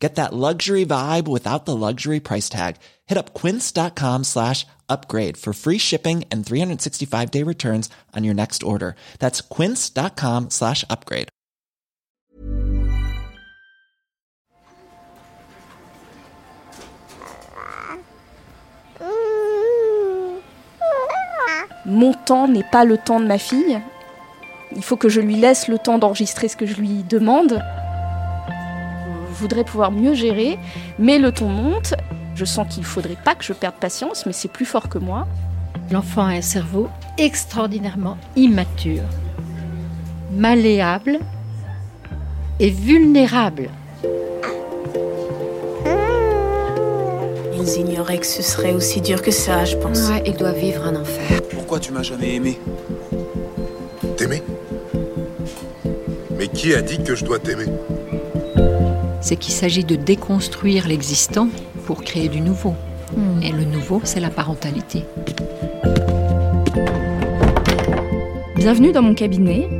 Get that luxury vibe without the luxury price tag. Hit up quince.com slash upgrade for free shipping and 365 day returns on your next order. That's quince.com slash upgrade. Mon temps n'est pas le temps de ma fille. Il faut que je lui laisse le temps d'enregistrer ce que je lui demande. Je voudrais pouvoir mieux gérer, mais le ton monte. Je sens qu'il ne faudrait pas que je perde patience, mais c'est plus fort que moi. L'enfant a un cerveau extraordinairement immature, malléable et vulnérable. Ils ignoraient que ce serait aussi dur que ça, je pense. Ouais, il doit vivre un enfer. Pourquoi tu m'as jamais aimé? T'aimer? Mais qui a dit que je dois t'aimer? C'est qu'il s'agit de déconstruire l'existant pour créer du nouveau. Hmm. Et le nouveau, c'est la parentalité. Bienvenue dans mon cabinet.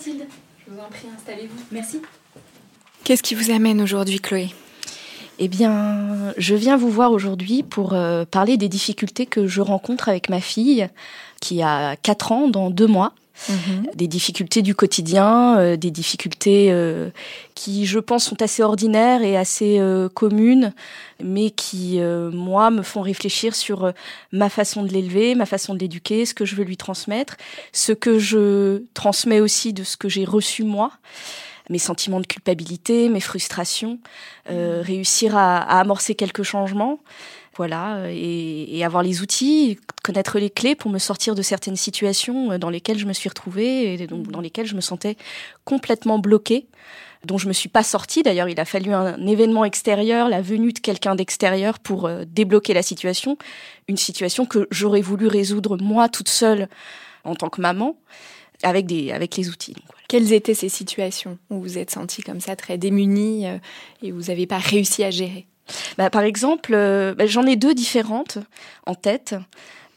Mathilde. Je vous en prie, installez-vous. Merci. Qu'est-ce qui vous amène aujourd'hui, Chloé? Eh bien, je viens vous voir aujourd'hui pour euh, parler des difficultés que je rencontre avec ma fille qui a 4 ans dans deux mois. Des difficultés du quotidien, euh, des difficultés euh, qui, je pense, sont assez ordinaires et assez euh, communes, mais qui, euh, moi, me font réfléchir sur euh, ma façon de l'élever, ma façon de l'éduquer, ce que je veux lui transmettre, ce que je transmets aussi de ce que j'ai reçu moi mes sentiments de culpabilité, mes frustrations, euh, réussir à, à amorcer quelques changements, voilà, euh, et, avoir les outils, connaître les clés pour me sortir de certaines situations euh, dans lesquelles je me suis retrouvée et donc dans lesquelles je me sentais complètement bloquée dont je me suis pas sortie. D'ailleurs, il a fallu un événement extérieur, la venue de quelqu'un d'extérieur pour euh, débloquer la situation. Une situation que j'aurais voulu résoudre moi toute seule en tant que maman, avec des, avec les outils. Quelles étaient ces situations où vous êtes sentie comme ça, très démunie et vous n'avez pas réussi à gérer? Bah, par exemple, euh, bah, j'en ai deux différentes en tête.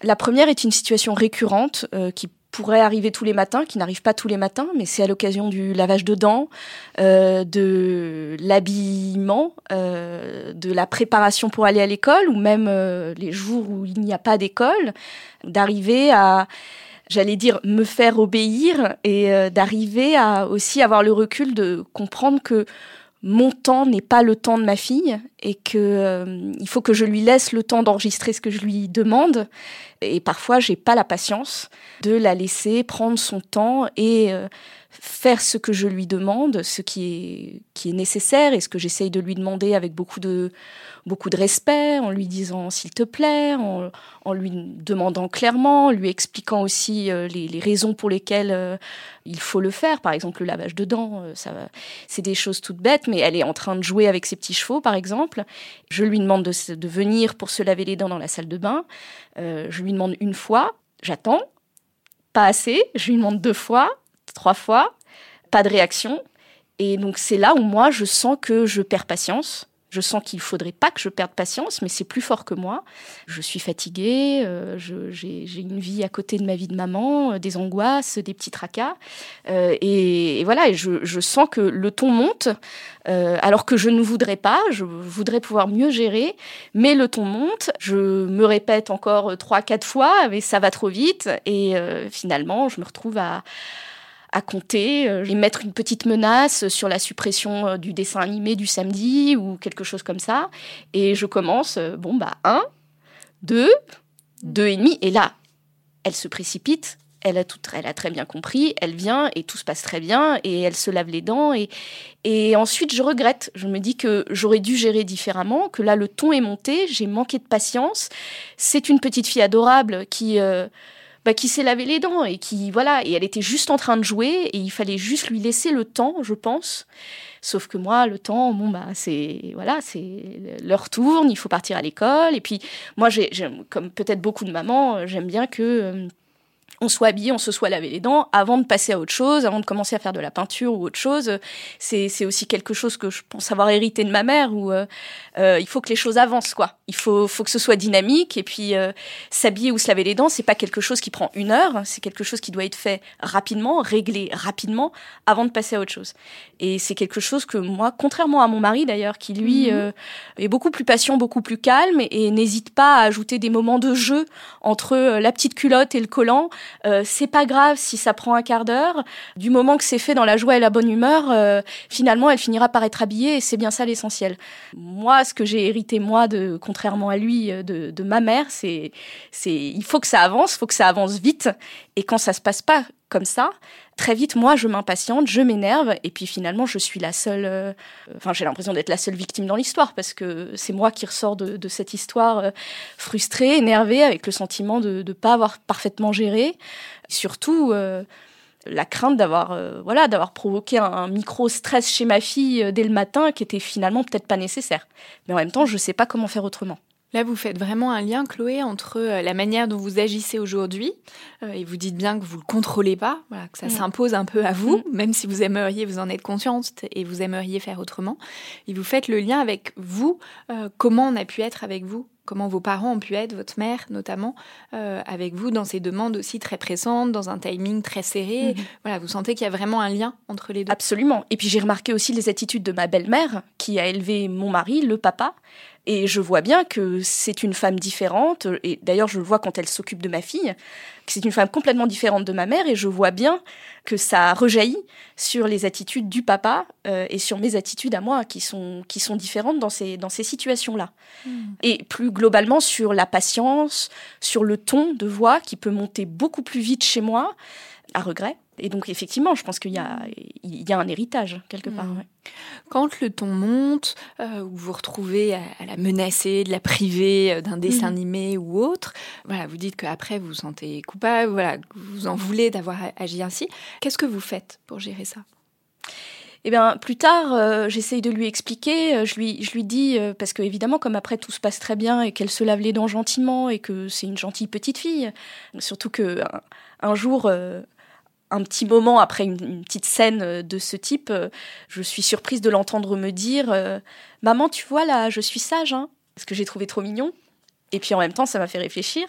La première est une situation récurrente euh, qui pourrait arriver tous les matins, qui n'arrive pas tous les matins, mais c'est à l'occasion du lavage de dents, euh, de l'habillement, de la préparation pour aller à l'école, ou même les jours où il n'y a pas d'école, d'arriver à, j'allais dire, me faire obéir et d'arriver à aussi avoir le recul de comprendre que mon temps n'est pas le temps de ma fille et que euh, il faut que je lui laisse le temps d'enregistrer ce que je lui demande et parfois j'ai pas la patience de la laisser prendre son temps et euh, faire ce que je lui demande, ce qui est qui est nécessaire et ce que j'essaye de lui demander avec beaucoup de beaucoup de respect, en lui disant s'il te plaît, en, lui demandant clairement, en lui expliquant aussi euh, les, les raisons pour lesquelles euh, il faut le faire. Par exemple, le lavage de dents, euh, ça, c'est des choses toutes bêtes, mais elle est en train de jouer avec ses petits chevaux, par exemple. Je lui demande de, venir pour se laver les dents dans la salle de bain. Euh, je lui demande une fois, j'attends, pas assez. Je lui demande deux fois, trois fois, pas de réaction. Et donc c'est là où moi je sens que je perds patience. Je sens qu'il faudrait pas que je perde patience, mais c'est plus fort que moi. Je suis fatiguée, euh, j'ai une vie à côté de ma vie de maman, euh, des angoisses, des petits tracas. Euh, et, voilà, et je, je sens que le ton monte, alors que je ne voudrais pas, je voudrais pouvoir mieux gérer, mais le ton monte. Je me répète encore trois, quatre fois, mais ça va trop vite. Et finalement, je me retrouve à, à compter euh, et mettre une petite menace sur la suppression euh, du dessin animé du samedi ou quelque chose comme ça. Et je commence, euh, bon, bah, un, deux, deux et demi, et là, elle se précipite. Elle a, tout, elle a très bien compris, elle vient et tout se passe très bien et elle se lave les dents et, ensuite je regrette. Je me dis que j'aurais dû gérer différemment, que là le ton est monté, j'ai manqué de patience. C'est une petite fille adorable qui, bah, qui s'est lavé les dents et qui voilà et elle était juste en train de jouer et il fallait juste lui laisser le temps, je pense. Sauf que moi, le temps, bon bah c'est voilà, c'est l'heure tourne, il faut partir à l'école et puis moi j'ai comme peut-être beaucoup de mamans, j'aime bien que euh, on soit habillé, on se soit lavé les dents avant de passer à autre chose, avant de commencer à faire de la peinture ou autre chose. C'est aussi quelque chose que je pense avoir hérité de ma mère où euh, euh, il faut que les choses avancent quoi. Il faut, faut que ce soit dynamique et puis euh, s'habiller ou se laver les dents, c'est pas quelque chose qui prend une heure, c'est quelque chose qui doit être fait rapidement, réglé rapidement avant de passer à autre chose. Et c'est quelque chose que moi, contrairement à mon mari d'ailleurs, qui lui mhm. est beaucoup plus patient, beaucoup plus calme et, et n'hésite pas à ajouter des moments de jeu entre la petite culotte et le collant. Euh, c'est pas grave si ça prend un quart d'heure. Du moment que c'est fait dans la joie et la bonne humeur, euh, finalement, elle finira par être habillée et c'est bien ça l'essentiel. Moi, ce que j'ai hérité moi, de contrairement à lui, euh, de, ma mère, c'est, c'est, il faut que ça avance, il faut que ça avance vite. Et quand ça se passe pas comme ça, très vite, moi, je m'impatiente, je m'énerve, et puis finalement, je suis la seule. Euh, enfin, j'ai l'impression d'être la seule victime dans l'histoire, parce que c'est moi qui ressors de, cette histoire euh, frustrée, énervée, avec le sentiment de ne pas avoir parfaitement géré. Surtout. Euh, la crainte d'avoir voilà d'avoir provoqué un, micro stress chez ma fille dès le matin qui était finalement peut-être pas nécessaire mais en même temps je sais pas comment faire autrement Là, vous faites vraiment un lien, Chloé, entre euh, la manière dont vous agissez aujourd'hui, euh, et vous dites bien que vous ne le contrôlez pas, voilà, que ça s'impose un peu à vous, mm. même si vous aimeriez, vous en être consciente, et vous aimeriez faire autrement. Et vous faites le lien avec vous, euh, comment on a pu être avec vous comment vos parents ont pu être, votre mère notamment, avec vous dans ces demandes aussi très pressantes, dans un timing très serré. Mm. Voilà, vous sentez qu'il y a vraiment un lien entre les deux. Absolument. Et puis j'ai remarqué aussi les attitudes de ma belle-mère, qui a élevé mon mari, le papa, et je vois bien que c'est une femme différente, et d'ailleurs je le vois quand elle s'occupe de ma fille, que c'est une femme complètement différente de ma mère, et je vois bien que ça rejaillit sur les attitudes du papa euh, et sur mes attitudes à moi, qui sont, qui sont différentes dans ces, dans ces situations-là. Hmm. Et plus globalement sur la patience, sur le ton de voix qui peut monter beaucoup plus vite chez moi, à regret. Et donc, effectivement, je pense qu'il y, y, a un héritage, quelque part. Mmh. Quand le ton monte, euh, ou vous vous retrouvez à, la menacer, de la priver euh, d'un dessin mmh. animé ou autre, voilà, vous dites qu'après, vous vous sentez coupable, voilà, vous en voulez d'avoir agi ainsi. Qu'est-ce que vous faites pour gérer ça? Eh bien, plus tard, euh, j'essaye de lui expliquer. Je lui, je lui dis, parce que évidemment, comme après tout se passe très bien et qu'elle se lave les dents gentiment et que c'est une gentille petite fille, surtout que un, jour, un petit moment après une, petite scène euh, de ce type, euh, je suis surprise de l'entendre me dire euh, Maman, tu vois là, je suis sage, hein ce que j'ai trouvé trop mignon. Et puis en même temps, ça m'a fait réfléchir.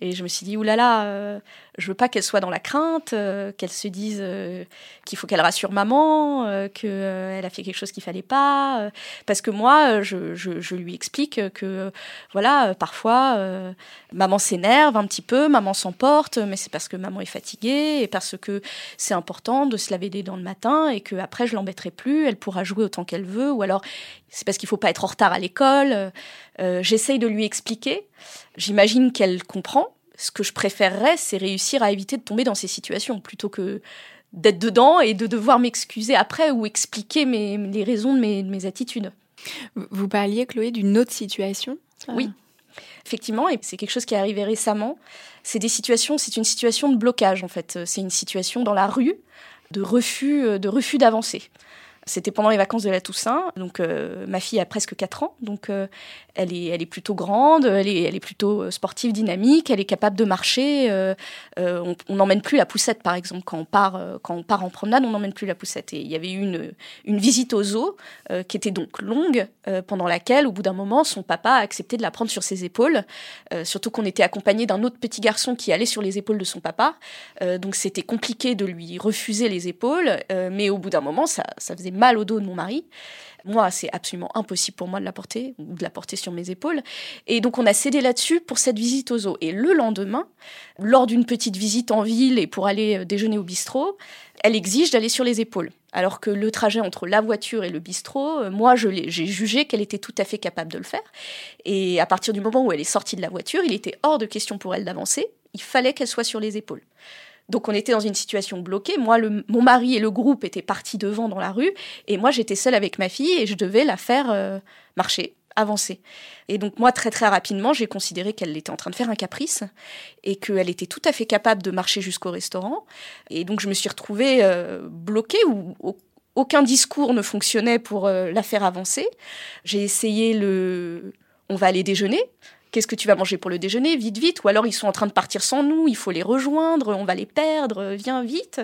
Et je me suis dit, oulala, je veux pas qu'elle soit dans la crainte, euh, qu'elle se dise euh, qu'il faut qu'elle rassure maman, euh, qu'elle a fait quelque chose qu'il fallait pas. parce que moi, je, je, je, lui explique que, voilà, parfois, maman s'énerve un petit peu, maman s'emporte, mais c'est parce que maman est fatiguée et parce que c'est important de se laver les dents le matin et que après je l'embêterai plus, elle pourra jouer autant qu'elle veut. Ou alors, c'est parce qu'il faut pas être en retard à l'école. J'essaye de lui expliquer. J'imagine qu'elle comprend ce que je préférerais, c'est réussir à éviter de tomber dans ces situations plutôt que d'être dedans et de devoir m'excuser après ou expliquer mes, les raisons de mes, attitudes. Vous parliez, Chloé, d'une autre situation Oui, effectivement, et c'est quelque chose qui est arrivé récemment. C'est des situations, c'est une situation de blocage en fait. C'est une situation dans la rue de refus, de refus d'avancer. C'était pendant les vacances de la Toussaint. Donc, euh, ma fille a presque 4 ans. Donc, euh, elle, est, elle est plutôt grande, elle est, elle est plutôt euh, sportive, dynamique, elle est capable de marcher. on n'emmène plus la poussette, par exemple. Quand on part, quand on part en promenade, on n'emmène plus la poussette. Et il y avait eu une, une visite au zoo qui était donc longue, pendant laquelle, au bout d'un moment, son papa a accepté de la prendre sur ses épaules. surtout qu'on était accompagné d'un autre petit garçon qui allait sur les épaules de son papa. donc, c'était compliqué de lui refuser les épaules. mais au bout d'un moment, ça, ça faisait mal au dos de mon mari. Moi, c'est absolument impossible pour moi de la porter ou de la porter sur mes épaules. Et donc, on a cédé là-dessus pour cette visite aux zoo. Et le lendemain, lors d'une petite visite en ville et pour aller euh, déjeuner au bistrot, elle exige d'aller sur les épaules. Alors que le trajet entre la voiture et le bistrot, euh, moi, j'ai jugé qu'elle était tout à fait capable de le faire. Et à partir du moment où elle est sortie de la voiture, il était hors de question pour elle d'avancer. Il fallait qu'elle soit sur les épaules. Donc on était dans une situation bloquée. Moi, mon mari et le groupe étaient partis devant dans la rue, et moi j'étais seule avec ma fille et je devais la faire euh, marcher, avancer. Et donc moi très très rapidement j'ai considéré qu'elle était en train de faire un caprice et qu'elle était tout à fait capable de marcher jusqu'au restaurant. Et donc je me suis retrouvée euh, bloquée où aucun discours ne fonctionnait pour euh, la faire avancer. J'ai essayé le on va aller déjeuner qu'est-ce que tu vas manger pour le déjeuner Vite, vite. Ou alors ils sont en train de partir sans nous, il faut les rejoindre, on va les perdre, viens vite.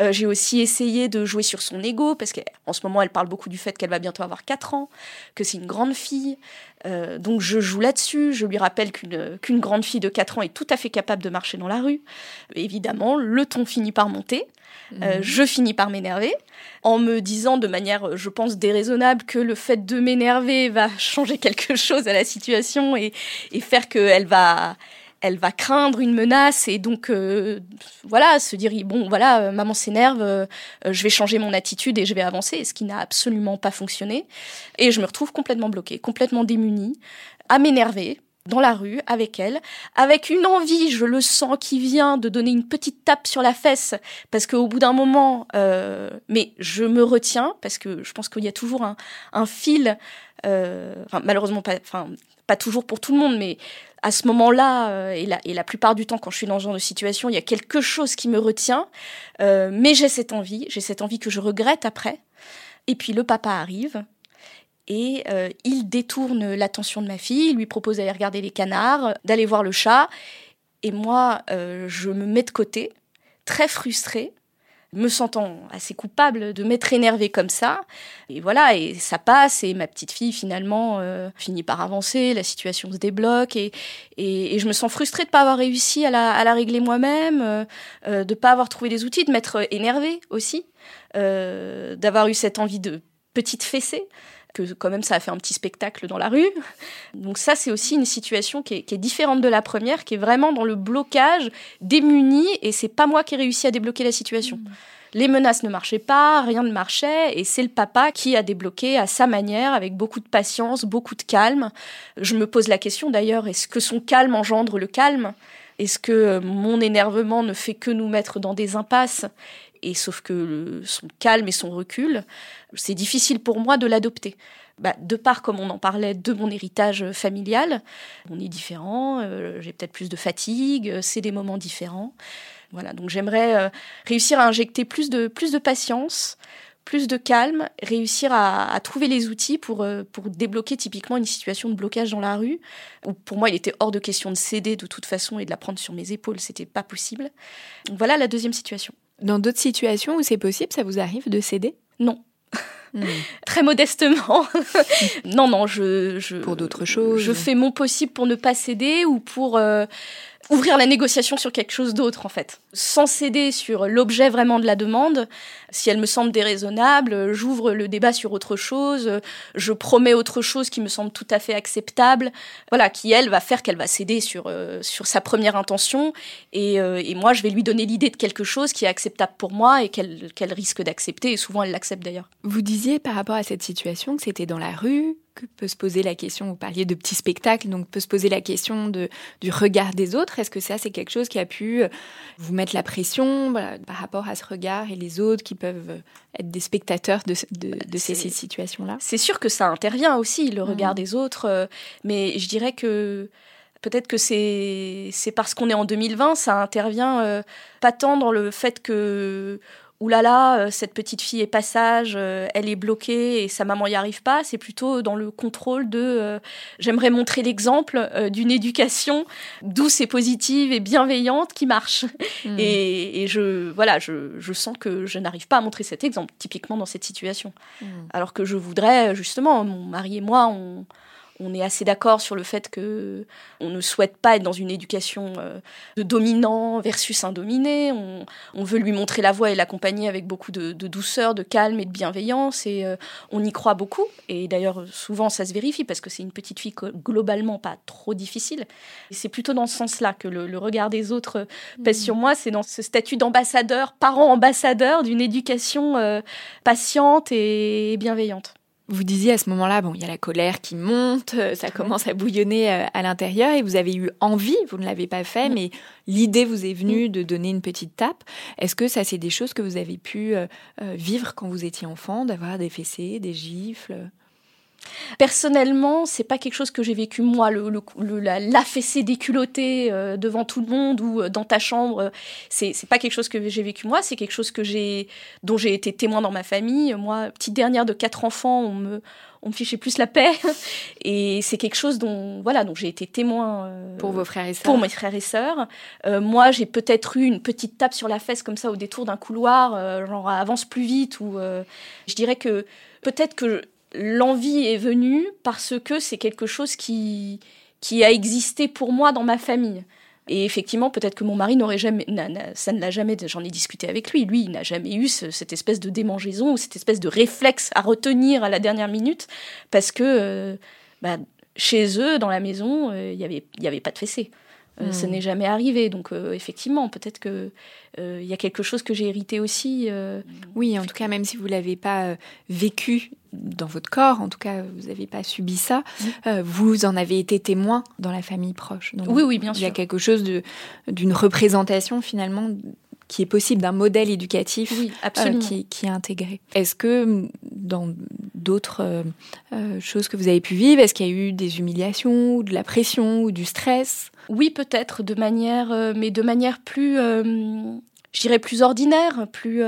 Euh, j'ai aussi essayé de jouer sur son ego, parce qu'en ce moment, elle parle beaucoup du fait qu'elle va bientôt avoir 4 ans, que c'est une grande fille. Euh, donc je joue là-dessus, je lui rappelle qu'une qu'une grande fille de 4 ans est tout à fait capable de marcher dans la rue. Évidemment, le ton finit par monter. Euh, mhm. je finis par m'énerver en me disant de manière, je pense, déraisonnable que le fait de m'énerver va changer quelque chose à la situation et, et faire qu'elle va, elle va craindre une menace et donc euh, voilà se dire bon voilà euh, maman s'énerve je vais changer mon attitude et je vais avancer ce qui n'a absolument pas fonctionné et je me retrouve complètement bloquée complètement démunie à m'énerver dans la rue avec elle, avec une envie, je le sens, qui vient de donner une petite tape sur la fesse, parce qu'au bout d'un moment, euh, mais je me retiens, parce que je pense qu'il y a toujours un, un fil, euh, malheureusement pas, enfin, pas toujours pour tout le monde, mais à ce moment-là, euh, et, la, et la plupart du temps quand je suis dans ce genre de situation, il y a quelque chose qui me retient, euh, mais j'ai cette envie, j'ai cette envie que je regrette après. Et puis le papa arrive, et euh, il détourne l'attention de ma fille, il lui propose d'aller regarder les canards, d'aller voir le chat. Et moi, euh, je me mets de côté, très frustrée, me sentant assez coupable de m'être énervée comme ça. Et voilà, et ça passe, et ma petite fille finalement euh, finit par avancer, la situation se débloque, et, et, je me sens frustrée de ne pas avoir réussi à la, à la régler moi-même, de ne pas avoir trouvé des outils, de m'être énervée aussi, d'avoir eu cette envie de petite fessée que quand même ça a fait un petit spectacle dans la rue. Donc ça, c'est aussi une situation qui est, différente de la première, qui est vraiment dans le blocage, démuni, et c'est pas moi qui ai réussi à débloquer la situation. Mmh. Les menaces ne marchaient pas, rien ne marchait, et c'est le papa qui a débloqué à sa manière, avec beaucoup de patience, beaucoup de calme. Je me pose la question d'ailleurs, est-ce que son calme engendre le calme? Est-ce que mon énervement ne fait que nous mettre dans des impasses? Et sauf que son calme et son recul, c'est difficile pour moi de l'adopter. Bah, de part, comme on en parlait, de mon héritage familial, on est différent, euh, j'ai peut-être plus de fatigue, c'est des moments différents. Voilà, donc j'aimerais euh, réussir à injecter plus de, plus de patience, plus de calme, réussir à, trouver les outils pour, euh, pour débloquer typiquement une situation de blocage dans la rue, où pour moi il était hors de question de céder de toute façon et de la prendre sur mes épaules, c'était pas possible. voilà la deuxième situation. Dans d'autres situations où c'est possible, ça vous arrive de céder? Non. Hmm. Très modestement. non, non, je, je pour d'autres choses. Je fais mon possible pour ne pas céder ou pour euh, ouvrir la négociation sur quelque chose d'autre en fait. Sans céder sur l'objet vraiment de la demande, si elle me semble déraisonnable, j'ouvre le débat sur autre chose, je promets autre chose qui me semble tout à fait acceptable, voilà, qui elle va faire qu'elle va céder sur, euh, sur sa première intention et, euh, et, moi je vais lui donner l'idée de quelque chose qui est acceptable pour moi et qu'elle risque d'accepter et souvent elle l'accepte d'ailleurs. Vous disiez par rapport à cette situation que c'était dans la rue, que peut se poser la question, vous parliez de petits spectacles, donc peut se poser la question de, du regard des autres. Est-ce que ça, c'est quelque chose qui a pu euh, vous mettre la pression par rapport à ce regard et les autres qui peuvent euh, être des spectateurs de, de, ces, situations-là? C'est sûr que ça intervient aussi, le regard mmh. des autres, euh, mais je dirais que peut-être que c'est parce qu'on est en 2020, ça intervient pas tant dans le fait que oulala, là euh, là, cette petite fille est passage, euh, elle est bloquée et sa maman n'y arrive pas. C'est plutôt dans le contrôle de euh, j'aimerais montrer l'exemple d'une éducation douce et positive et bienveillante qui marche. Hmm. Et, je voilà, je, sens que je n'arrive pas à montrer cet exemple typiquement dans cette situation. Hmm. Alors que je voudrais justement, mon mari et moi, on, on est assez d'accord sur le fait que on ne souhaite pas être dans une éducation euh, de dominant versus un dominé. On, on, veut lui montrer la voie et l'accompagner avec beaucoup de, de, douceur, de calme et de bienveillance. Et euh, on y croit beaucoup. Et d'ailleurs, souvent, ça se vérifie parce que c'est une petite fille globalement pas trop difficile. Et c'est plutôt dans ce sens-là que le, le, regard des autres pèse mmh. sur moi. C'est dans ce statut d'ambassadeur, parent ambassadeur d'une éducation euh, patiente et bienveillante. Vous disiez à ce moment-là, bon, il y a la colère qui monte, euh, ça commence à bouillonner euh, à l'intérieur et vous avez eu envie, vous ne l'avez pas fait, mais l'idée vous est venue de donner une petite tape. Est-ce que ça, c'est des choses que vous avez pu euh, vivre quand vous étiez enfant, d'avoir des fessées, des gifles Personnellement, c'est pas quelque chose que j'ai vécu moi, le, le, la, la fessée déculottée euh, devant tout le monde ou euh, dans ta chambre. C'est, c'est pas quelque chose que j'ai vécu moi, c'est quelque chose que j'ai, dont j'ai été témoin dans ma famille. Moi, petite dernière de quatre enfants, on me, on me fichait plus la paix. Et c'est quelque chose dont, voilà, donc j'ai été témoin. Euh, pour vos frères et sœurs. Pour mes frères et sœurs. moi, j'ai peut-être eu une petite tape sur la fesse comme ça au détour d'un couloir, genre avance plus vite ou je dirais que peut-être que l'envie est venue parce que c'est quelque chose qui, qui a existé pour moi dans ma famille. Et effectivement, peut-être que mon mari n'aurait jamais, ça ne l'a jamais, j'en ai discuté avec lui, lui, il n'a jamais eu cette espèce de démangeaison ou cette espèce de réflexe à retenir à la dernière minute, parce que euh, bah, chez eux, dans la maison, euh, il n'y avait, y avait pas de fessée. Euh, ce hmm. n'est jamais arrivé. Donc euh, effectivement, peut-être que euh, il y a quelque chose que j'ai hérité aussi. Oui, en tout cas, même si vous l'avez pas vécu dans votre corps, en tout cas, vous n'avez pas subi ça, vous en avez été témoin dans la famille proche. Donc, oui, oui, bien sûr. Il y a quelque chose d'une représentation finalement qui est possible d'un modèle éducatif qui, qui, est intégré. Est-ce que dans d'autres choses que vous avez pu vivre, est-ce qu'il y a eu des humiliations, ou de la pression, ou du stress? Oui, peut-être, de manière, euh, mais de manière plus, euh, je dirais plus ordinaire, plus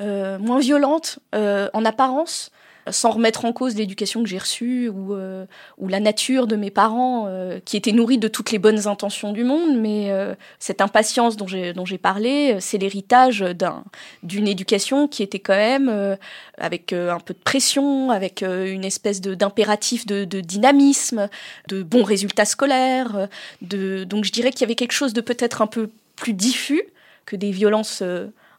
euh, moins violente en apparence sans remettre en cause l'éducation que j'ai reçue ou, euh, la nature de mes parents euh, qui étaient nourris de toutes les bonnes intentions du monde, mais euh, cette impatience dont j'ai, parlé, c'est l'héritage d'un, d'une éducation qui était quand même avec un peu de pression, avec une espèce d'impératif de, dynamisme, de bons résultats scolaires. Donc je dirais qu'il y avait quelque chose de peut-être un peu plus diffus que des violences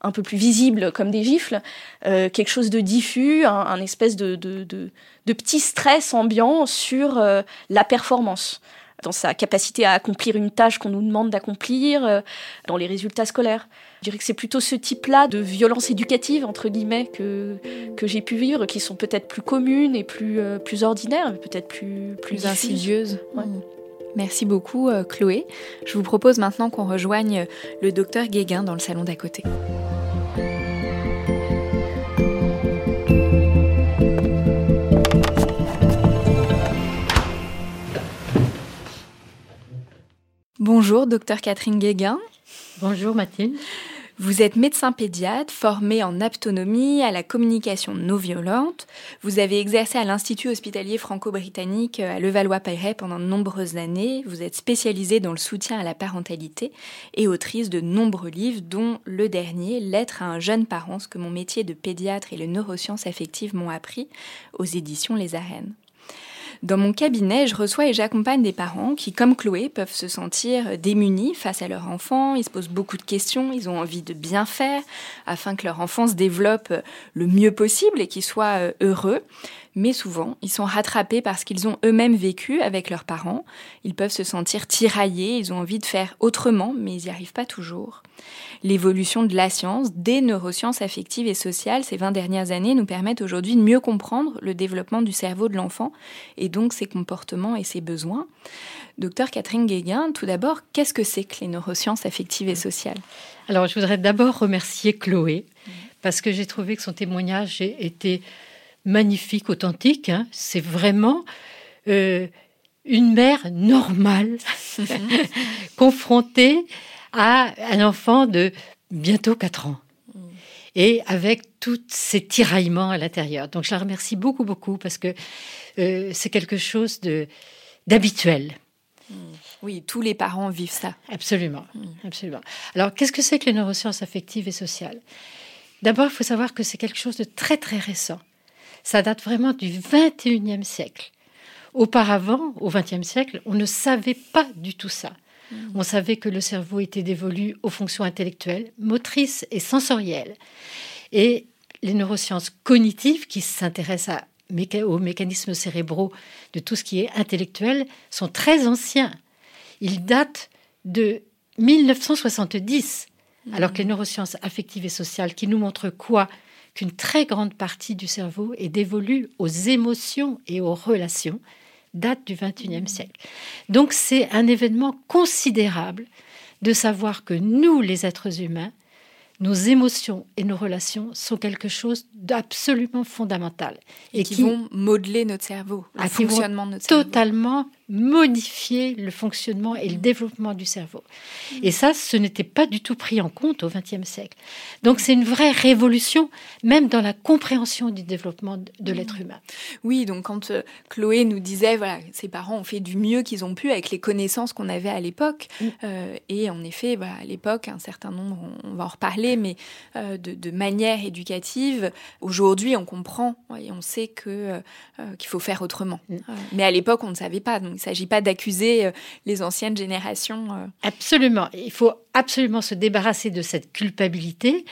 un peu plus visible comme des gifles, euh, quelque chose de diffus, un, espèce de, de, de, petit stress ambiant sur euh, la performance, dans sa capacité à accomplir une tâche qu'on nous demande d'accomplir, euh, dans les résultats scolaires. Je dirais que c'est plutôt ce type-là de violence éducative, entre guillemets, que, que j'ai pu vivre, qui sont peut-être plus communes et plus, plus ordinaires, peut-être plus, plus, insidieuses. Merci beaucoup Chloé. Je vous propose maintenant qu'on rejoigne le docteur Guéguin dans le salon d'à côté. Bonjour, docteur Catherine Guéguin. Bonjour Mathilde. Vous êtes médecin pédiatre, formé en aptonomie, à la communication non violente. Vous avez exercé à l'Institut hospitalier franco-britannique à Levallois-Perret pendant de nombreuses années. Vous êtes spécialisée dans le soutien à la parentalité et autrice de nombreux livres, dont le dernier, Lettre à un jeune parent, ce que mon métier de pédiatre et les neurosciences affectives m'ont appris, aux éditions Les Arènes. Dans mon cabinet, je reçois et j'accompagne des parents qui, comme Chloé, peuvent se sentir démunis face à leur enfant. Ils se posent beaucoup de questions, ils ont envie de bien faire afin que leur enfant se développe le mieux possible et qu'il soit euh, heureux mais souvent, ils sont rattrapés parce qu'ils ont eux-mêmes vécu avec leurs parents. Ils peuvent se sentir tiraillés, ils ont envie de faire autrement, mais ils n'y arrivent pas toujours. L'évolution de la science, des neurosciences affectives et sociales ces 20 dernières années nous permettent aujourd'hui de mieux comprendre le développement du cerveau de l'enfant et donc ses comportements et ses besoins. Docteur Catherine Guéguin, tout d'abord, qu'est-ce que c'est que les neurosciences affectives et sociales? Alors, je voudrais d'abord remercier Chloé parce que j'ai trouvé que son témoignage était magnifique, authentique. Hein. C'est vraiment euh, une mère normale confrontée à un enfant de bientôt 4 ans. Mm. Et avec tous ces tiraillements à l'intérieur. Donc je la remercie beaucoup, beaucoup parce que euh, c'est quelque chose de d'habituel. Mm. Oui, tous les parents vivent ça. Absolument, mm. absolument. Alors, qu'est-ce que c'est que les neurosciences affectives et sociales? D'abord, il faut savoir que c'est quelque chose de très très récent. Ça date vraiment du 21e siècle, Auparavant, au XXe siècle, on ne savait pas du tout ça. On savait que le cerveau était dévolu aux fonctions intellectuelles, motrices et sensorielles. Et les neurosciences cognitives, qui s'intéressent aux mécanismes cérébraux de tout ce qui est intellectuel, sont très anciens. Ils datent de 1970, alors que les neurosciences affectives et sociales, qui nous montrent quoi Qu'une très grande partie du cerveau est dévolue aux émotions et aux relations, date du XXIe siècle. Donc c'est un événement considérable de savoir que nous, les êtres humains, nos émotions et nos relations sont quelque chose d'absolument fondamental. Et, qui, vont modeler notre cerveau, le fonctionnement de notre cerveau. Totalement modifier le fonctionnement et le développement du cerveau. Et ça, ce n'était pas du tout pris en compte au XXe siècle. Donc c'est une vraie révolution, même dans la compréhension du développement de l'être humain. Oui, donc quand euh, Chloé nous disait, voilà, ses parents ont fait du mieux qu'ils ont pu avec les connaissances qu'on avait à l'époque. Euh, et en effet, à l'époque, un certain nombre, on, va en reparler, mais euh, de, de, manière éducative, aujourd'hui, on comprend et on sait que qu'il faut faire autrement. Mm. mais à l'époque, on ne savait pas. Donc ne s'agit pas d'accuser euh, les anciennes générations. Euh. Absolument. Il faut absolument se débarrasser de cette culpabilité.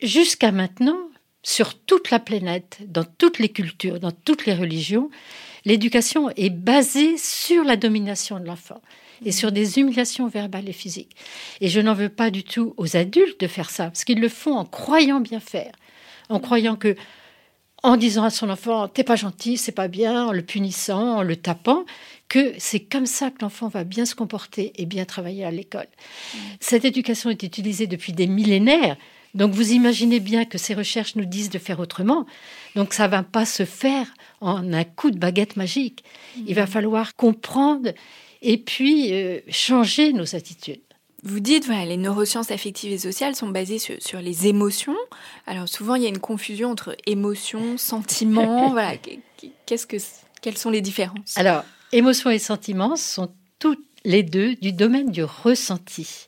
Jusqu'à maintenant, sur toute la planète, dans toutes les cultures, dans toutes les religions, l'éducation est basée sur la domination de l'enfant et sur des humiliations verbales et physiques. Et je n'en veux pas du tout aux adultes de faire ça, parce qu'ils le font en croyant bien faire, en croyant que en disant à son enfant t'es pas gentil, c'est pas bien, en le punissant, en le tapant, que c'est comme ça que l'enfant va bien se comporter et bien travailler à l'école. Mm. Cette éducation est utilisée depuis des millénaires. Donc vous imaginez bien que ces recherches nous disent de faire autrement. Donc ça va pas se faire en un coup de baguette magique. Il va mm. falloir comprendre et puis euh, changer nos attitudes. Vous dites, voilà, les neurosciences affectives et sociales sont basées sur, les émotions. Alors souvent, il y a une confusion entre émotions, sentiments. voilà, qu'est-ce que, quelles sont les différences? Alors, émotions et sentiments sont toutes les deux du domaine du ressenti.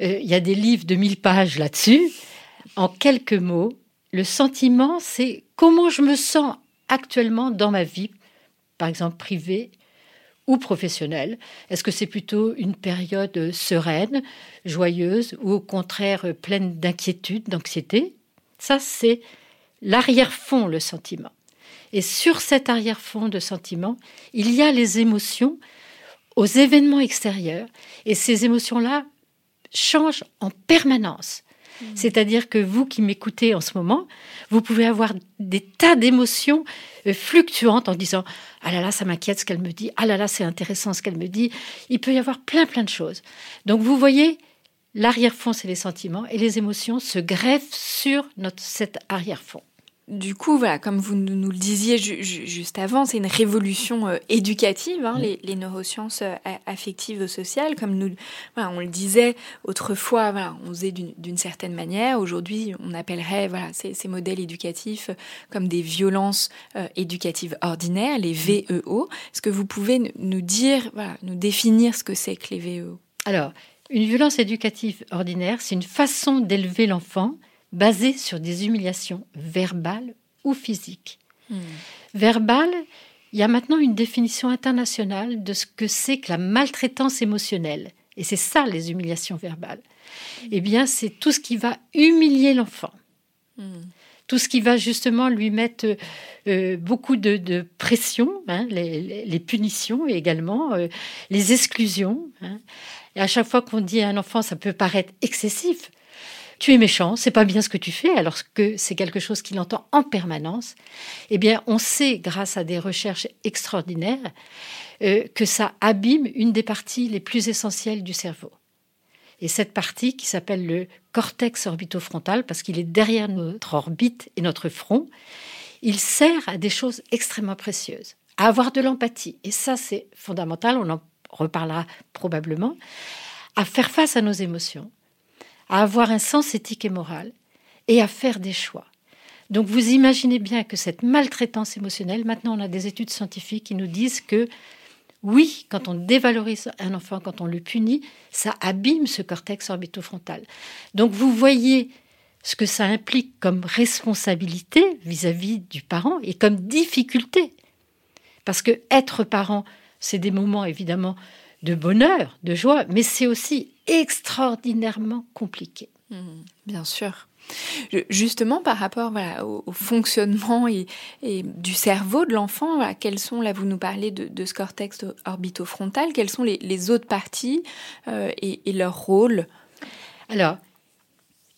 Euh, il y a des livres de 1000 pages là-dessus. En quelques mots, le sentiment, c'est comment je me sens actuellement dans ma vie, par exemple privée ou professionnelle Est-ce que c'est plutôt une période sereine, joyeuse ou au contraire pleine d'inquiétude, d'anxiété? Ça, c'est l'arrière-fond, le sentiment. Et sur cet arrière-fond de sentiment, il y a les émotions aux événements extérieurs. Et ces émotions-là changent en permanence. Mmh. C'est-à-dire que vous qui m'écoutez en ce moment, vous pouvez avoir des tas d'émotions euh, fluctuantes en disant ah là là ça m'inquiète ce qu'elle me dit. Ah là là c'est intéressant ce qu'elle me dit il peut y avoir plein plein de choses. Donc vous voyez l'arrière-fond c'est les sentiments et les émotions se greffent sur notre cet arrière-fond du coup, voilà, comme vous nous le disiez juste avant, c'est une révolution euh, éducative, hein, les, neurosciences euh, affectives et sociales. Comme nous, voilà, on le disait autrefois, voilà, on faisait d'une certaine manière. Aujourd'hui, on appellerait voilà, ces, ces, modèles éducatifs comme des violences euh, éducatives ordinaires, les VEO. Est-ce que vous pouvez nous dire, voilà, nous définir ce que c'est que les VEO Alors, une violence éducative ordinaire, c'est une façon d'élever l'enfant basée sur des humiliations verbales ou physiques. Hmm. Verbales, il y a maintenant une définition internationale de ce que c'est que la maltraitance émotionnelle. Et c'est ça, les humiliations verbales. Eh bien, c'est tout ce qui va humilier l'enfant. Hmm. Tout ce qui va justement lui mettre euh, beaucoup de, pression, hein, les, punitions également, euh, les exclusions. Hein. Et à chaque fois qu'on dit à un enfant, ça peut paraître excessif, tu es méchant, c'est pas bien ce que tu fais, alors que c'est quelque chose qu'il entend en permanence, eh bien, on sait, grâce à des recherches extraordinaires, euh, que ça abîme une des parties les plus essentielles du cerveau. Et cette partie, qui s'appelle le cortex orbitofrontal, parce qu'il est derrière notre orbite et notre front, il sert à des choses extrêmement précieuses, à avoir de l'empathie. Et ça, c'est fondamental, on en reparlera probablement, à faire face à nos émotions, à avoir un sens éthique et moral et à faire des choix. Donc vous imaginez bien que cette maltraitance émotionnelle, maintenant on a des études scientifiques qui nous disent que oui, quand on dévalorise un enfant, quand on le punit, ça abîme ce cortex orbitofrontal. Donc vous voyez ce que ça implique comme responsabilité vis-à-vis -vis du parent et comme difficulté. Parce que être parent, c'est des moments évidemment de bonheur, de joie, mais c'est aussi extraordinairement compliqué. Mmh, bien sûr. Justement, par rapport au, fonctionnement et, du cerveau de l'enfant, quels sont, là vous nous parlez de, ce cortex orbitofrontal, quelles sont les, autres parties euh, et, leur rôle? Alors,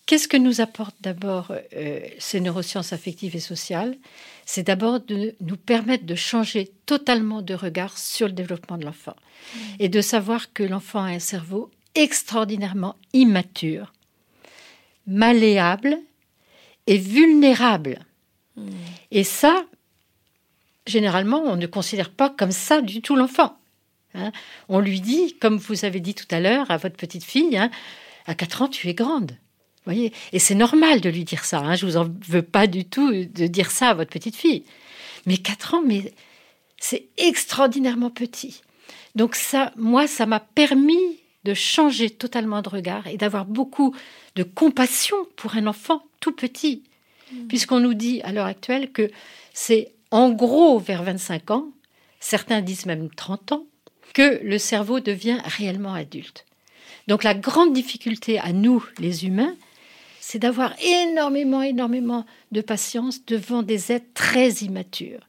qu'est-ce que nous apportent d'abord euh, ces neurosciences affectives et sociales? C'est d'abord de nous permettre de changer totalement de regard sur le développement de l'enfant mmh. et de savoir que l'enfant a un cerveau extraordinairement immature malléable et vulnérable. Hmm. Et ça, généralement, on ne considère pas comme ça du tout l'enfant. Hein. on lui dit, comme vous avez dit tout à l'heure à votre petite fille, hein, à 4 ans, tu es grande. Voyez Et c'est normal de lui dire ça. Hein. je vous en veux pas du tout de dire ça à votre petite fille. Mais 4 ans, mais c'est extraordinairement petit. Donc ça, moi, ça m'a permis de changer totalement de regard et d'avoir beaucoup de compassion pour un enfant tout petit. Mm. Puisqu'on nous dit à l'heure actuelle que c'est en gros vers 25 ans, certains disent même 30 ans, que le cerveau devient réellement adulte. Donc la grande difficulté à nous, les humains, c'est d'avoir énormément, énormément de patience devant des êtres très immatures.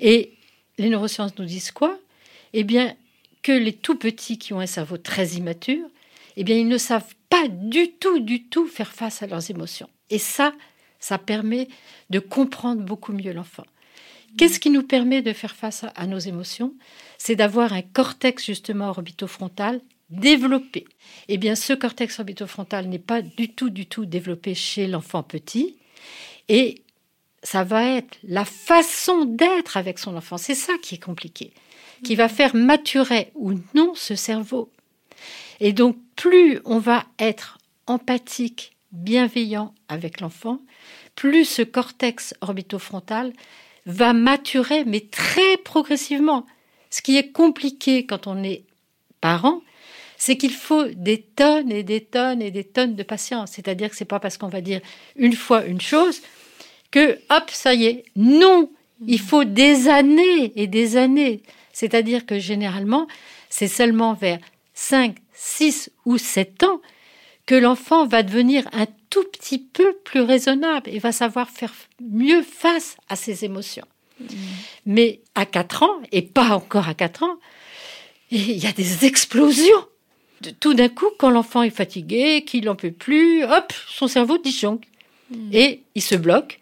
Et les neurosciences nous disent quoi? Eh bien, que les tout petits qui ont un cerveau très immature, eh bien, ils ne savent pas du tout, du tout faire face à leurs émotions. Et ça, ça permet de comprendre beaucoup mieux l'enfant. Qu'est-ce qui nous permet de faire face à, nos émotions? C'est d'avoir un cortex justement orbitofrontal développé. Eh bien, ce cortex orbitofrontal n'est pas du tout, du tout développé chez l'enfant petit. Et ça va être la façon d'être avec son enfant. C'est ça qui est compliqué qui va faire maturer ou non ce cerveau. Et donc, plus on va être empathique, bienveillant avec l'enfant, plus ce cortex orbitofrontal va maturer, mais très progressivement. Ce qui est compliqué quand on est parent, c'est qu'il faut des tonnes et des tonnes et des tonnes de patience. C'est-à-dire que c'est pas parce qu'on va dire une fois une chose que hop, ça y est. Non, il faut des années et des années. C'est-à-dire que généralement, c'est seulement vers 5, 6 ou 7 ans que l'enfant va devenir un tout petit peu plus raisonnable et va savoir faire mieux face à ses émotions. Mm. Mais à 4 ans, et pas encore à 4 ans, il y a des explosions. Tout d'un coup, quand l'enfant est fatigué, qu'il n'en peut plus, hop, son cerveau disjoncte. Mm. Et il se bloque,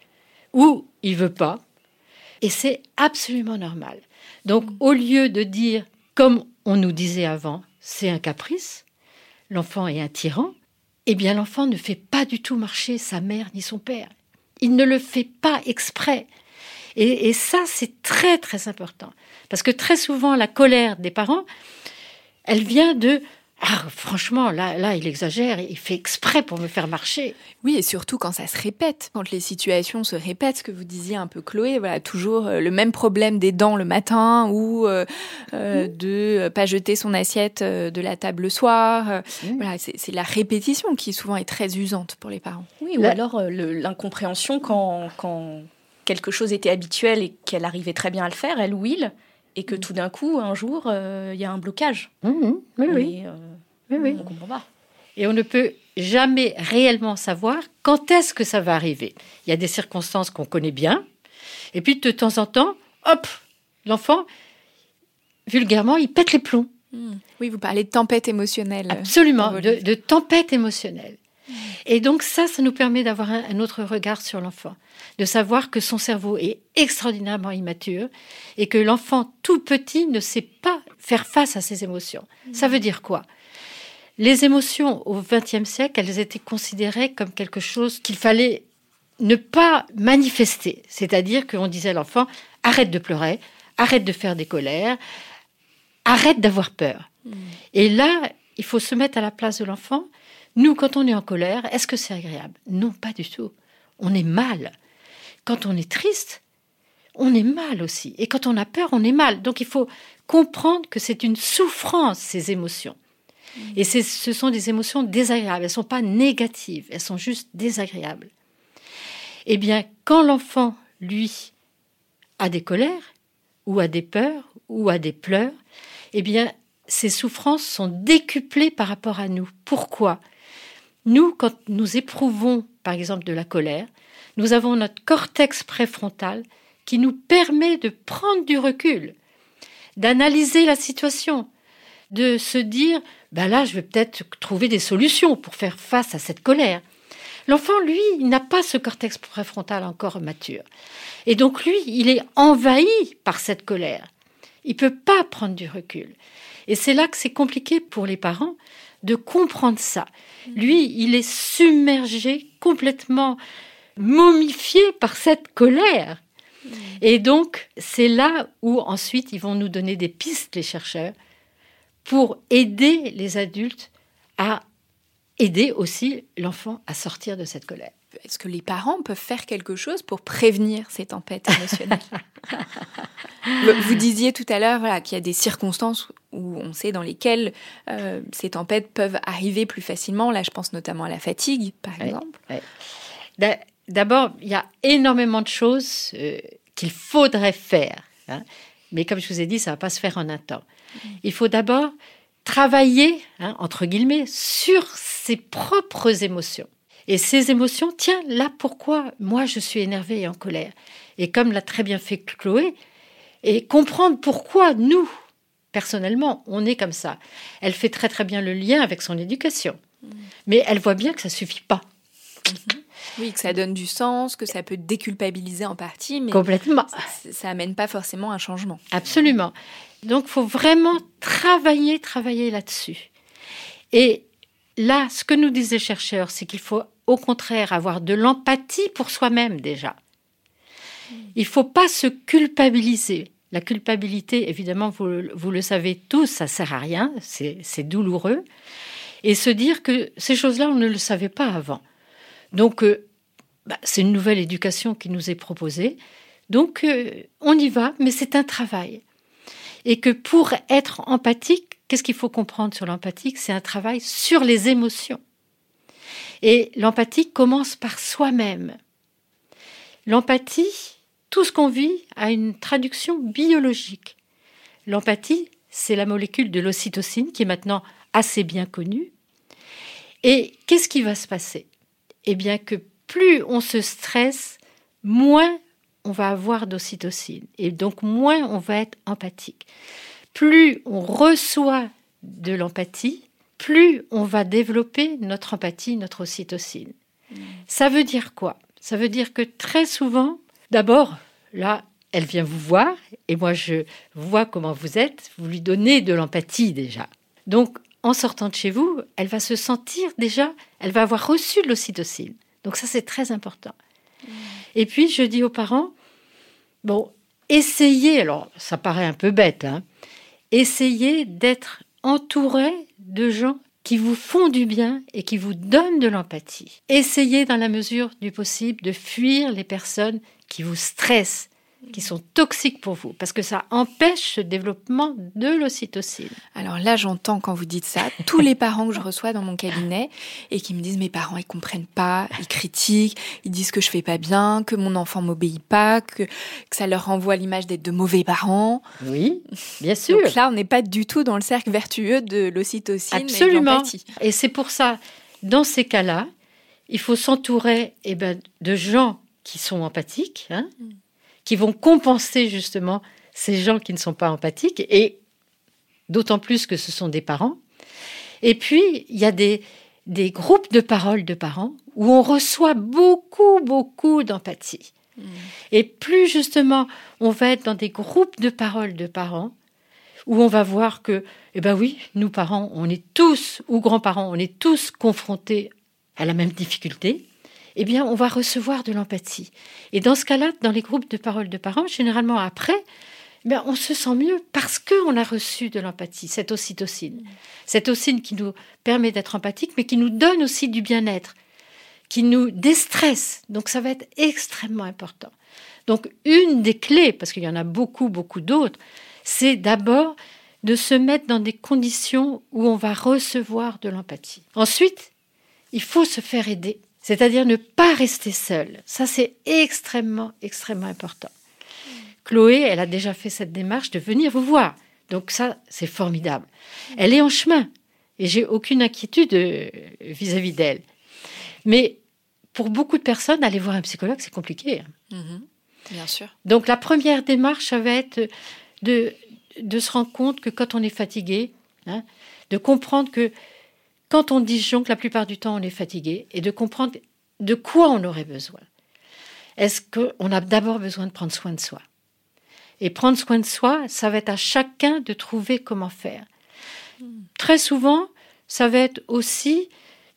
ou il veut pas. Et c'est absolument normal. Donc, au lieu de dire, comme on nous disait avant, c'est un caprice, l'enfant est un tyran, eh bien, l'enfant ne fait pas du tout marcher sa mère ni son père. Il ne le fait pas exprès. Et, et ça, c'est très, très important. Parce que très souvent, la colère des parents, elle vient de ah, franchement, là, là, il exagère, il fait exprès pour me faire marcher. Oui, et surtout quand ça se répète, quand les situations se répètent, ce que vous disiez un peu Chloé, voilà, toujours euh, le même problème des dents le matin ou euh, euh, de pas jeter son assiette de la table le soir. Voilà, c'est la répétition qui souvent est très usante pour les parents. Oui, ou alors l'incompréhension quand, quand quelque chose était habituel et qu'elle arrivait très bien à le faire, elle ou il, et que mm. tout d'un coup, un jour, euh, il y a un blocage. Mm, mm. Oui, oui. Euh, oui, oui. On comprend pas. Et on ne peut jamais réellement savoir quand est-ce que ça va arriver. Il y a des circonstances qu'on connaît bien, et puis de temps en temps, hop, l'enfant, vulgairement, il pète les plombs. Oui, vous parlez de tempête émotionnelle. Absolument, de, de tempête émotionnelle. Et donc ça, ça nous permet d'avoir un, autre regard sur l'enfant, de savoir que son cerveau est extraordinairement immature et que l'enfant tout petit ne sait pas faire face à ses émotions. Ça veut dire quoi? Les émotions au XXe siècle, elles étaient considérées comme quelque chose qu'il fallait ne pas manifester. C'est-à-dire qu'on disait à l'enfant, arrête de pleurer, arrête de faire des colères, arrête d'avoir peur. Hmm. Et là, il faut se mettre à la place de l'enfant nous, quand on est en colère, est-ce que c'est agréable? Non, pas du tout. On est mal. Quand on est triste, on est mal aussi. Et quand on a peur, on est mal. Donc il faut comprendre que c'est une souffrance, ces émotions. Et ce sont des émotions désagréables. Elles ne sont pas négatives, elles sont juste désagréables. Eh bien, quand l'enfant, lui, a des colères, ou à des peurs ou à des pleurs, eh bien, ces souffrances sont décuplées par rapport à nous. Pourquoi? Nous, quand nous éprouvons, par exemple, de la colère, nous avons notre cortex préfrontal qui nous permet de prendre du recul, d'analyser la situation, de se dire, ben là, je vais peut-être trouver des solutions pour faire face à cette colère. L'enfant, lui, n'a pas ce cortex préfrontal encore mature. Et donc, lui, il est envahi par cette colère. Il peut pas prendre du recul. Et c'est là que c'est compliqué pour les parents de comprendre ça. Lui, il est submergé, complètement momifié par cette colère. Et donc, c'est là où ensuite ils vont nous donner des pistes, les chercheurs, pour aider les adultes à aider aussi l'enfant à sortir de cette colère. Est-ce que les parents peuvent faire quelque chose pour prévenir ces tempêtes émotionnelles? Vous disiez tout à l'heure voilà, qu'il y a des circonstances où on sait dans lesquelles euh, ces tempêtes peuvent arriver plus facilement. Là, je pense notamment à la fatigue, par exemple. D'abord, il y a énormément de choses euh, qu'il faudrait faire. Hein. Mais comme je vous ai dit, ça ne va pas se faire en un temps. Il faut d'abord travailler, hein, entre guillemets, sur ses propres émotions. Et ces émotions, tiens, là pourquoi moi je suis énervée et en colère. Et comme l'a très bien fait Chloé, et comprendre pourquoi nous, personnellement, on est comme ça. Elle fait très très bien le lien avec son éducation. Mais elle voit bien que ça suffit pas. Oui, que ça donne du sens, que ça peut déculpabiliser en partie, mais complètement. Ça, n'amène pas forcément un changement. Absolument. Donc, il faut vraiment travailler, travailler là-dessus. Et là, ce que nous disent les chercheurs, c'est qu'il faut au contraire avoir de l'empathie pour soi-même déjà. Il ne faut pas se culpabiliser. La culpabilité, évidemment, vous, le savez tous, ça sert à rien, c'est douloureux. Et se dire que ces choses-là, on ne le savait pas avant. Donc, euh, bah, c'est une nouvelle éducation qui nous est proposée. Donc, euh, on y va, mais c'est un travail. Et que pour être empathique, qu'est-ce qu'il faut comprendre sur l'empathique? C'est un travail sur les émotions. Et l'empathie commence par soi-même. L'empathie, tout ce qu'on vit a une traduction biologique. L'empathie, c'est la molécule de l'ocytocine qui est maintenant assez bien connue. Et qu'est-ce qui va se passer? Eh bien que plus on se stresse, moins on va avoir d'ocytocine et donc moins on va être empathique. Plus on reçoit de l'empathie, plus on va développer notre empathie, notre ocytocine. Ça veut dire quoi? Ça veut dire que très souvent, d'abord, là, elle vient vous voir et moi je vois comment vous êtes, vous lui donnez de l'empathie déjà. Donc en sortant de chez vous, elle va se sentir déjà, elle va avoir reçu de l'ocytocine. Donc ça c'est très important. Et puis je dis aux parents, bon, essayez, alors ça paraît un peu bête, hein, essayez d'être entouré de gens qui vous font du bien et qui vous donnent de l'empathie. Essayez dans la mesure du possible de fuir les personnes qui vous stressent, qui sont toxiques pour vous, parce que ça empêche ce développement de l'ocytocine. Alors là, j'entends quand vous dites ça, tous les parents que je reçois dans mon cabinet et qui me disent mes parents ils comprennent pas, ils critiquent, ils disent que je fais pas bien, que mon enfant m'obéit pas, que, que ça leur renvoie l'image d'être de mauvais parents. Oui, bien sûr. Donc là, on n'est pas du tout dans le cercle vertueux de l'ocytocine Absolument. et Et c'est pour ça, dans ces cas-là, il faut s'entourer eh ben, de gens qui sont empathiques, hein, mm qui vont compenser justement ces gens qui ne sont pas empathiques, et d'autant plus que ce sont des parents. Et puis, il y a des, des groupes de paroles de parents où on reçoit beaucoup, beaucoup d'empathie. Mmh. Et plus justement, on va être dans des groupes de paroles de parents où on va voir que, eh ben oui, nous parents, on est tous, ou grands-parents, on est tous confrontés à la même difficulté eh bien, on va recevoir de l'empathie. Et dans ce cas-là, dans les groupes de parole de parents, généralement après, eh on se sent mieux parce qu'on a reçu de l'empathie, cette ocytocine. Cette ocytocine qui nous permet d'être empathique, mais qui nous donne aussi du bien-être, qui nous déstresse. Donc ça va être extrêmement important. Donc une des clés, parce qu'il y en a beaucoup, beaucoup d'autres, c'est d'abord de se mettre dans des conditions où on va recevoir de l'empathie. Ensuite, il faut se faire aider. C'est-à-dire ne pas rester seul. Ça, c'est extrêmement, extrêmement important. Chloé, elle a déjà fait cette démarche de venir vous voir. Donc ça, c'est formidable. Elle est en chemin et j'ai aucune inquiétude euh, vis-à-vis d'elle. Mais pour beaucoup de personnes, aller voir un psychologue, c'est compliqué. hein. Mhm. Bien sûr. Donc la première démarche, ça va être de, de se rendre compte que quand on est fatigué, hein, de comprendre que quand on disjoncte, la plupart du temps, on est fatigué, et de comprendre de quoi on aurait besoin. Est-ce qu'on a d'abord besoin de prendre soin de soi? Et prendre soin de soi, ça va être à chacun de trouver comment faire. Très souvent, ça va être aussi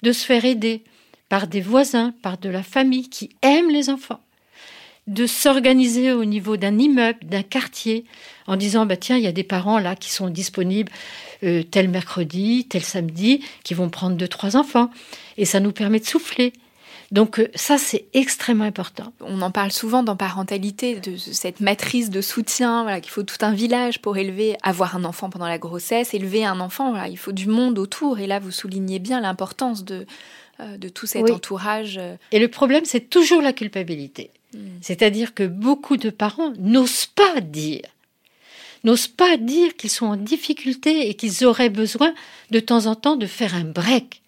de se faire aider par des voisins, par de la famille qui aiment les enfants de s'organiser au niveau d'un immeuble, d'un quartier, en disant bah tiens, il y a des parents là qui sont disponibles euh, tel mercredi, tel samedi, qui vont prendre deux trois enfants, et ça nous permet de souffler. Donc euh, ça c'est extrêmement important. On en parle souvent dans parentalité de cette matrice de soutien, voilà, qu'il faut tout un village pour élever, avoir un enfant pendant la grossesse, élever un enfant, voilà, il faut du monde autour. Et là, vous soulignez bien l'importance de, euh, de tout cet Oui. entourage. Et le problème c'est toujours la culpabilité. C'est-à-dire que beaucoup de parents n'osent pas dire, n'osent pas dire qu'ils sont en difficulté et qu'ils auraient besoin de temps en temps de faire un break,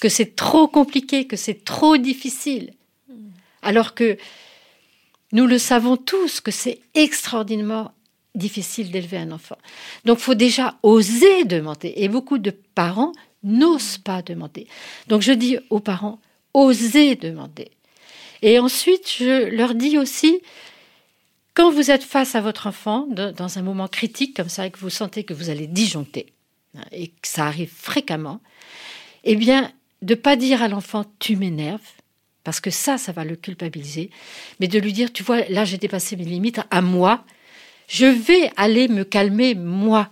que c'est trop compliqué, que c'est trop difficile. Alors que nous le savons tous que c'est extraordinairement difficile d'élever un enfant. Donc, faut déjà oser demander. Et beaucoup de parents n'osent pas demander. Donc, je dis aux parents, osez demander. Et ensuite, je leur dis aussi, quand vous êtes face à votre enfant, dans un moment critique comme ça, et que vous sentez que vous allez disjoncter, hein, et que ça arrive fréquemment, eh bien, de pas dire à l'enfant tu m'énerves, parce que ça, ça va le culpabiliser, mais de lui dire, tu vois, là j'ai dépassé mes limites à moi, je vais aller me calmer moi.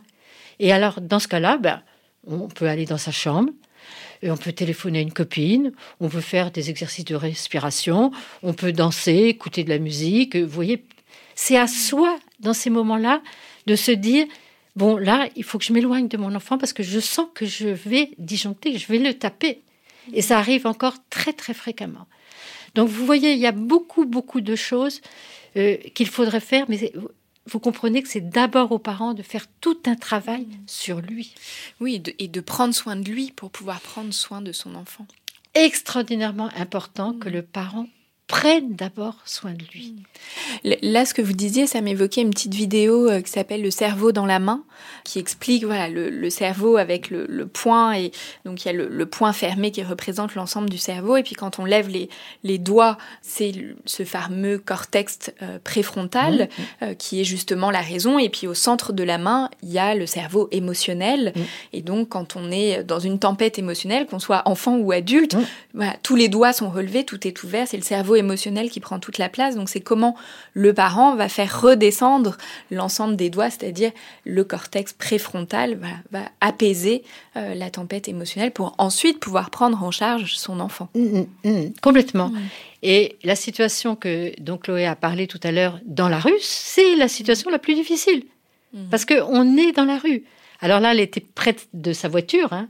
Et alors, dans ce cas-là, ben, on peut aller dans sa chambre, et on peut téléphoner à une copine, on peut faire des exercices de respiration, on peut danser, écouter de la musique. Vous voyez, c'est à soi, dans ces moments-là, de se dire bon, là, il faut que je m'éloigne de mon enfant parce que je sens que je vais disjoncter, je vais le taper. Et ça arrive encore très, très fréquemment. Donc, vous voyez, il y a beaucoup, beaucoup de choses euh, qu'il faudrait faire, mais vous comprenez que c'est d'abord aux parents de faire tout un travail sur lui. Oui, de- et de prendre soin de lui pour pouvoir prendre soin de son enfant. extraordinairement important que le parent prenne d'abord soin de lui. Là, ce que vous disiez, ça m'évoquait une petite vidéo euh, qui s'appelle Le cerveau dans la main, qui explique voilà le, le cerveau avec le, le point et donc il y a le, le point fermé qui représente l'ensemble du cerveau et puis quand on lève les, les doigts, c'est ce fameux cortex euh, préfrontal euh, qui est justement la raison et puis au centre de la main, il y a le cerveau émotionnel Mm. et donc quand on est dans une tempête émotionnelle, qu'on soit enfant ou adulte, Mm. voilà, tous les doigts sont relevés, tout est ouvert, c'est le cerveau émotionnel qui prend toute la place. Donc c'est comment le parent va faire redescendre l'ensemble des doigts, c'est-à-dire le cortex préfrontal voilà, va apaiser euh, la tempête émotionnelle pour ensuite pouvoir prendre en charge son enfant. Mm, mm, mm, complètement. Et la situation que donc Chloé a parlé tout à l'heure dans la rue, c'est la situation la plus difficile. Parce qu'on est dans la rue. Alors là, elle était prête de sa voiture. hein.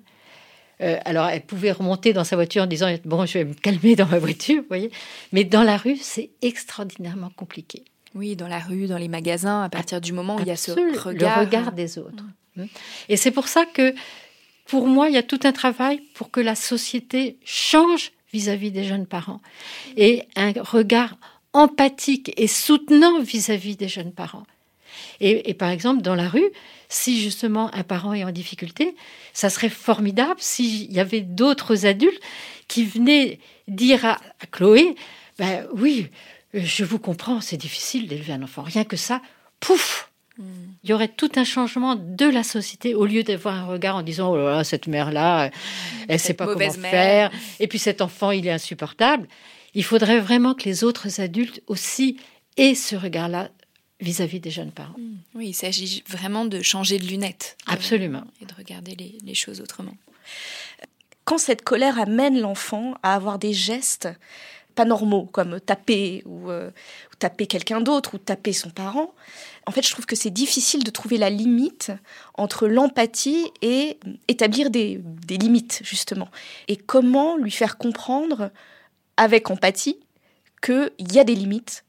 Euh, alors, elle pouvait remonter dans sa voiture en disant Bon, je vais me calmer dans ma voiture, vous voyez. Mais dans la rue, c'est extraordinairement compliqué. Oui, dans la rue, dans les magasins, à partir du moment où il y a ce regard. le regard des autres. Mm. Et c'est pour ça que, pour moi, il y a tout un travail pour que la société change vis-à-vis des jeunes parents et un regard empathique et soutenant vis-à-vis des jeunes parents. Et, et par exemple, dans la rue, si justement un parent est en difficulté, ça serait formidable s'il y avait d'autres adultes qui venaient dire à, à Chloé, ben oui, je vous comprends, c'est difficile d'élever un enfant. Rien que ça, pouf, il y aurait tout un changement de la société au lieu d'avoir un regard en disant oh là là, cette mère là elle sait Cette pas comment mère. faire et puis cet enfant il est insupportable il faudrait vraiment que les autres adultes aussi aient ce regard là vis-à-vis des jeunes parents Oui, il s'agit vraiment de changer de lunettes. Absolument. Et de regarder les, les choses autrement. quand cette colère amène l'enfant à avoir des gestes pas normaux, comme taper ou, euh, ou taper quelqu'un d'autre ou taper son parent, en fait, je trouve que c'est difficile de trouver la limite entre l'empathie et établir des, des limites, justement. Et comment lui faire comprendre, avec empathie, qu'il y a des limites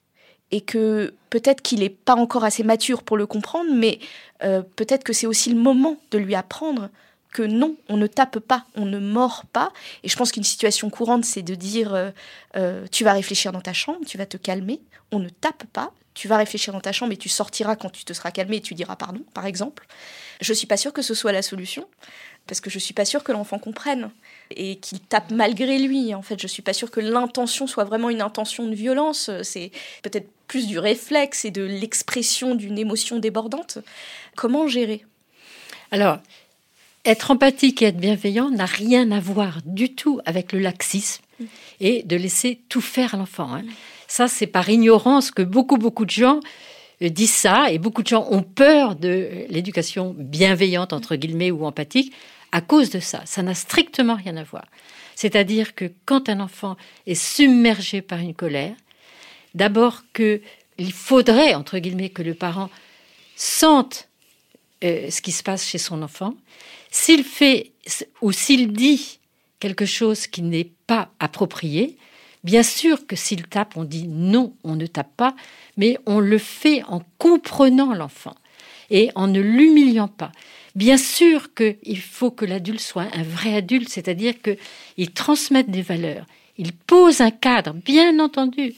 et que peut-être qu'il n'est pas encore assez mature pour le comprendre, mais euh, peut-être que c'est aussi le moment de lui apprendre que non, on ne tape pas, on ne mord pas. Et je pense qu'une situation courante, c'est de dire euh, euh, tu vas réfléchir dans ta chambre, tu vas te calmer, on ne tape pas, tu vas réfléchir dans ta chambre et tu sortiras quand tu te seras calmé et tu diras pardon, par exemple. Je suis pas sûre que ce soit la solution, parce que je suis pas sûre que l'enfant comprenne et qu'il tape malgré lui. En fait, je suis pas sûre que l'intention soit vraiment une intention de violence. C'est peut-être plus du réflexe et de l'expression d'une émotion débordante. Comment gérer? Alors, être empathique et être bienveillant n'a rien à voir du tout avec le laxisme et de laisser tout faire à l'enfant. Hein. Ça, c'est par ignorance que beaucoup, beaucoup de gens disent ça et beaucoup de gens ont peur de l'éducation bienveillante, entre guillemets, ou empathique à cause de ça. Ça n'a strictement rien à voir. C'est-à-dire que quand un enfant est submergé par une colère, d'abord qu'il faudrait, entre guillemets, que le parent sente euh, ce qui se passe chez son enfant. S'il fait ou s'il dit quelque chose qui n'est pas approprié, bien sûr que s'il tape, on dit non, on ne tape pas, mais on le fait en comprenant l'enfant et en ne l'humiliant pas. Bien sûr qu'il faut que l'adulte soit un vrai adulte, c'est-à-dire qu'il transmette des valeurs, il pose un cadre, bien entendu,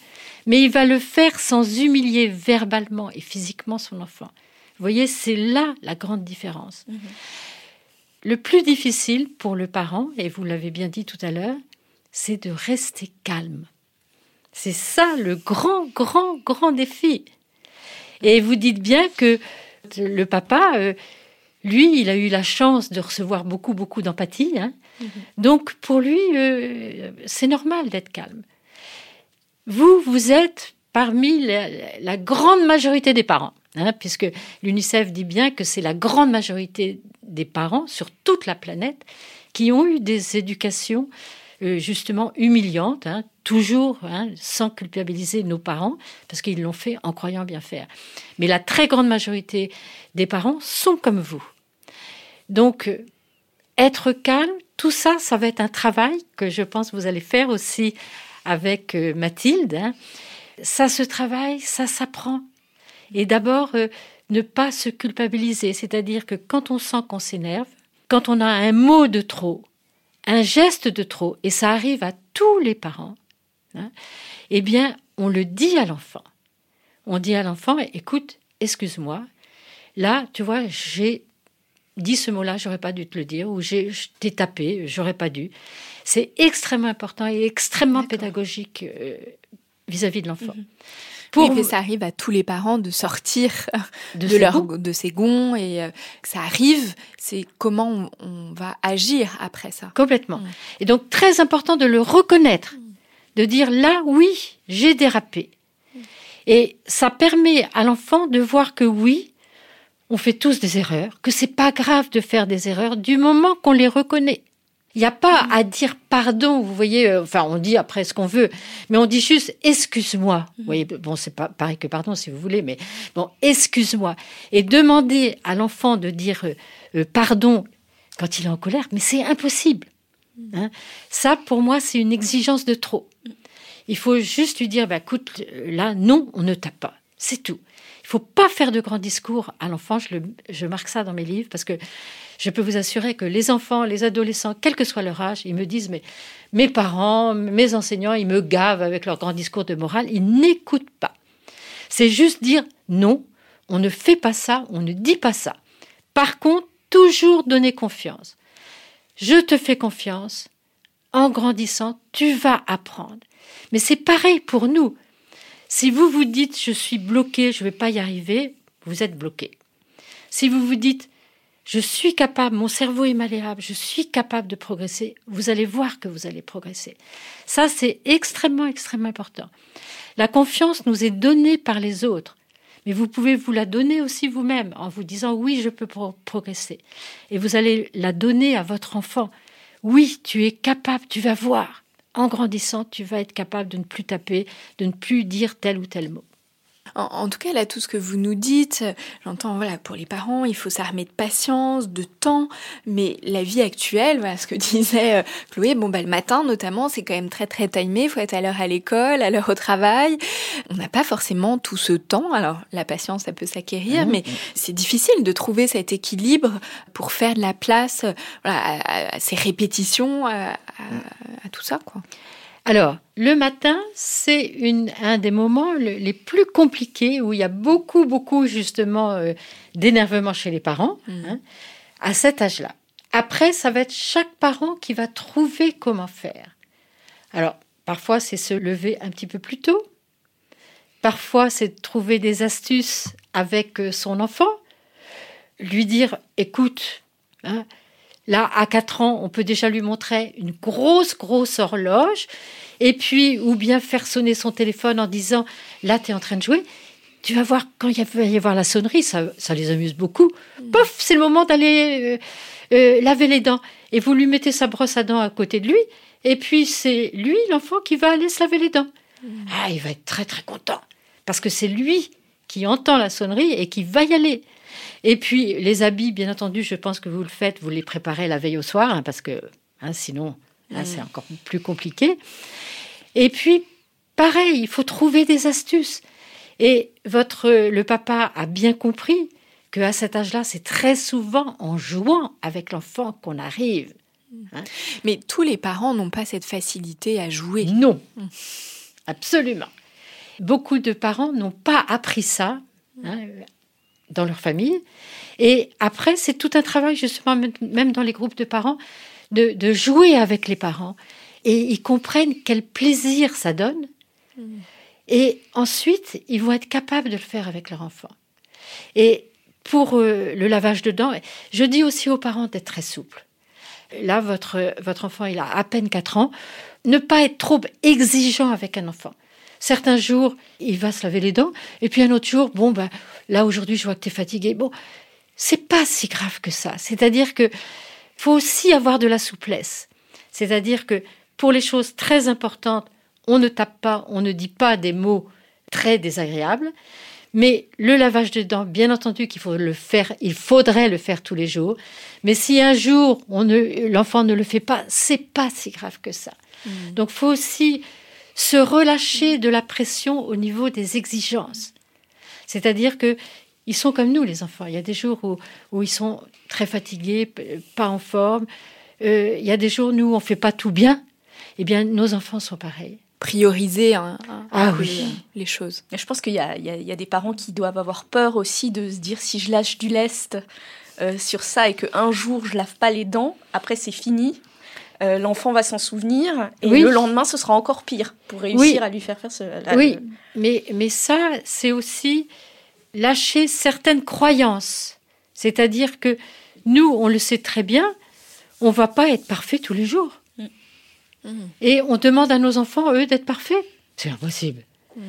mais il va le faire sans humilier verbalement et physiquement son enfant. Vous voyez, c'est là la grande différence. Mhm. Le plus difficile pour le parent, et vous l'avez bien dit tout à l'heure, c'est de rester calme. C'est ça le grand, grand, grand défi. Et vous dites bien que le papa, euh, lui, il a eu la chance de recevoir beaucoup, beaucoup d'empathie. Hein. Mhm. Donc, pour lui, euh, c'est normal d'être calme. Vous, vous êtes parmi la, grande majorité des parents, hein, puisque l'UNICEF dit bien que c'est la grande majorité des parents sur toute la planète qui ont eu des éducations euh, justement humiliantes, hein, toujours sans culpabiliser nos parents, parce qu'ils l'ont fait en croyant bien faire. Mais la très grande majorité des parents sont comme vous. Donc, être calme, tout ça, ça va être un travail que je pense que vous allez faire aussi avec euh, Mathilde. Hein. Ça se travaille, ça s'apprend. Et d'abord, euh, ne pas se culpabiliser, c'est-à-dire que quand on sent qu'on s'énerve, quand on a un mot de trop, un geste de trop, et ça arrive à tous les parents, hein, eh bien, on le dit à l'enfant. On dit à l'enfant, écoute, excuse-moi, là, tu vois, j'ai dis ce mot-là, j'aurais pas dû te le dire, ou j'ai, je t'ai tapé, j'aurais pas dû. C'est extrêmement important et extrêmement pédagogique euh, vis-à-vis de l'enfant. Mhm. Pour... Oui, ça arrive à tous les parents de sortir de, de, leur, de ces gonds et euh, ça arrive, c'est comment on, va agir après ça. Complètement. Mhm. Et donc très important de le reconnaître, de dire là oui, j'ai dérapé. Et ça permet à l'enfant de voir que oui, on fait tous des erreurs, que c'est pas grave de faire des erreurs du moment qu'on les reconnaît. Il n'y a pas à dire pardon, vous voyez, euh, enfin on dit après ce qu'on veut, mais on dit juste excuse-moi. Vous voyez, bon c'est pas pareil que pardon si vous voulez, mais bon excuse-moi et demander à l'enfant de dire euh, euh, pardon quand il est en colère, mais c'est impossible. Hein. Ça pour moi c'est une exigence de trop. Il faut juste lui dire, bah, écoute, là non, on ne tape pas, c'est tout. Il faut pas faire de grands discours à l'enfant. Je, marque ça dans mes livres parce que je peux vous assurer que les enfants, les adolescents, quel que soit leur âge, ils me disent mais mes parents, mes enseignants, ils me gavent avec leurs grands discours de morale. Ils n'écoutent pas. C'est juste dire non, on ne fait pas ça, on ne dit pas ça. Par contre, toujours donner confiance. Je te fais confiance. En grandissant, tu vas apprendre. Mais c'est pareil pour nous. Si vous vous dites je suis bloqué, je ne vais pas y arriver, vous êtes bloqué. Si vous vous dites je suis capable, mon cerveau est malléable, je suis capable de progresser, vous allez voir que vous allez progresser. Ça, c'est extrêmement, extrêmement important. La confiance nous est donnée par les autres, mais vous pouvez vous la donner aussi vous-même en vous disant oui, je peux progresser. Et vous allez la donner à votre enfant. Oui, tu es capable, tu vas voir en grandissant, tu vas être capable de ne plus taper, de ne plus dire tel ou tel mot. En, tout cas, là, tout ce que vous nous dites, j'entends, voilà, pour les parents, il faut s'armer de patience, de temps, mais la vie actuelle, voilà, ce que disait euh, Chloé, bon, bah, le matin, notamment, c'est quand même très, très timé, il faut être à l'heure à l'école, à l'heure au travail. On n'a pas forcément tout ce temps. Alors, la patience, ça peut s'acquérir, mmh. mais c'est difficile de trouver cet équilibre pour faire de la place voilà, à, ces répétitions, à, à tout ça, quoi. Alors, le matin, c'est un des moments les plus compliqués où il y a beaucoup, beaucoup justement euh, d'énervement chez les parents mm. hein, à cet âge-là. Après, ça va être chaque parent qui va trouver comment faire. Alors, parfois, c'est se lever un petit peu plus tôt. Parfois, c'est trouver des astuces avec euh, son enfant. Lui dire, écoute, hein, Là, à 4 ans, on peut déjà lui montrer une grosse, grosse horloge. Et puis, ou bien faire sonner son téléphone en disant Là, tu es en train de jouer. Tu vas voir, quand il va y avoir la sonnerie, ça, les amuse beaucoup. Mm. Pof, c'est le moment d'aller euh, euh, laver les dents. Et vous lui mettez sa brosse à dents à côté de lui. Et puis, c'est lui, l'enfant, qui va aller se laver les dents. Mm. Ah, il va être très, très content. Parce que c'est lui qui entend la sonnerie et qui va y aller. Et puis, les habits, bien entendu, je pense que vous le faites, vous les préparez la veille au soir, hein, parce que hein, sinon, c'est encore plus compliqué. Et puis, pareil, il faut trouver des astuces. Et votre, le papa a bien compris qu'à cet âge-là, c'est très souvent en jouant avec l'enfant qu'on arrive. Hein. Mais tous les parents n'ont pas cette facilité à jouer. Non, absolument. Beaucoup de parents n'ont pas appris ça dans leur famille. Et après, c'est tout un travail, justement, même dans les groupes de parents, de, jouer avec les parents. Et ils comprennent quel plaisir ça donne. Mm. Et ensuite, ils vont être capables de le faire avec leur enfant. Et pour euh, le lavage de dents, je dis aussi aux parents d'être très souples. Là, votre, votre enfant, il a à peine 4 ans. Ne pas être trop exigeant avec un enfant. Certains jours, il va se laver les dents, et puis un autre jour, bon, ben, là aujourd'hui, je vois que tu es fatigué. Bon, c'est pas si grave que ça. C'est-à-dire que faut aussi avoir de la souplesse. C'est-à-dire que pour les choses très importantes, on ne tape pas, on ne dit pas des mots très désagréables. Mais le lavage de dents, bien entendu qu'il faut le faire, il faudrait le faire tous les jours. Mais si un jour l'enfant ne le fait pas, c'est pas si grave que ça. Mmh. Donc, faut aussi se relâcher de la pression au niveau des exigences. C'est-à-dire que ils sont comme nous, les enfants. Il y a des jours où, ils sont très fatigués, pas en forme. Euh, il y a des jours, nous, on fait pas tout bien. Eh bien, nos enfants sont pareils. Prioriser hein, ah, oui. les choses. je pense qu'il y, y, a des parents qui doivent avoir peur aussi de se dire si je lâche du lest euh, sur ça et qu'un jour je lave pas les dents, après c'est fini. Euh, l'enfant va s'en souvenir et le lendemain ce sera encore pire pour réussir à lui faire faire ce. oui, mais, mais ça, c'est aussi lâcher certaines croyances. C'est-à-dire que nous, on le sait très bien, on va pas être parfait tous les jours. Mm. Mm. Et on demande à nos enfants, eux, d'être parfaits. C'est impossible. Mm.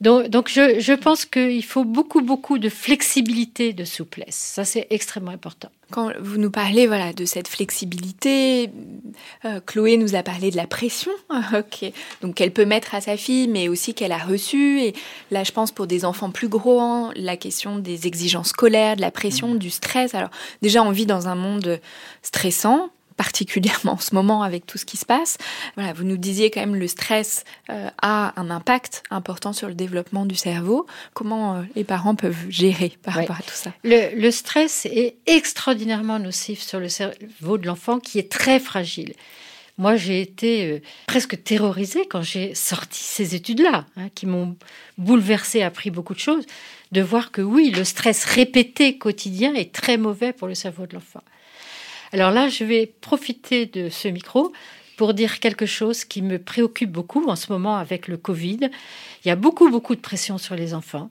Donc, je, pense qu'il faut beaucoup, beaucoup de flexibilité, de souplesse. Ça, c'est extrêmement important. Quand vous nous parlez voilà, de cette flexibilité, euh, Chloé nous a parlé de la pression donc qu'elle peut mettre à sa fille, mais aussi qu'elle a reçue. Et là, je pense pour des enfants plus gros, hein, la question des exigences scolaires, de la pression, mmh. du stress. Alors déjà, on vit dans un monde stressant, particulièrement en ce moment avec tout ce qui se passe. Voilà, vous nous disiez quand même le stress euh, a un impact important sur le développement du cerveau. Comment euh, les parents peuvent gérer par rapport à tout ça? Le, stress est extraordinairement nocif sur le cerveau de l'enfant qui est très fragile. Moi, j'ai été euh, presque terrorisée quand j'ai sorti ces études-là, hein, qui m'ont bouleversée, appris beaucoup de choses, de voir que oui, le stress répété quotidien est très mauvais pour le cerveau de l'enfant. Alors là, je vais profiter de ce micro pour dire quelque chose qui me préoccupe beaucoup en ce moment avec le Covid. Il y a beaucoup, beaucoup de pression sur les enfants,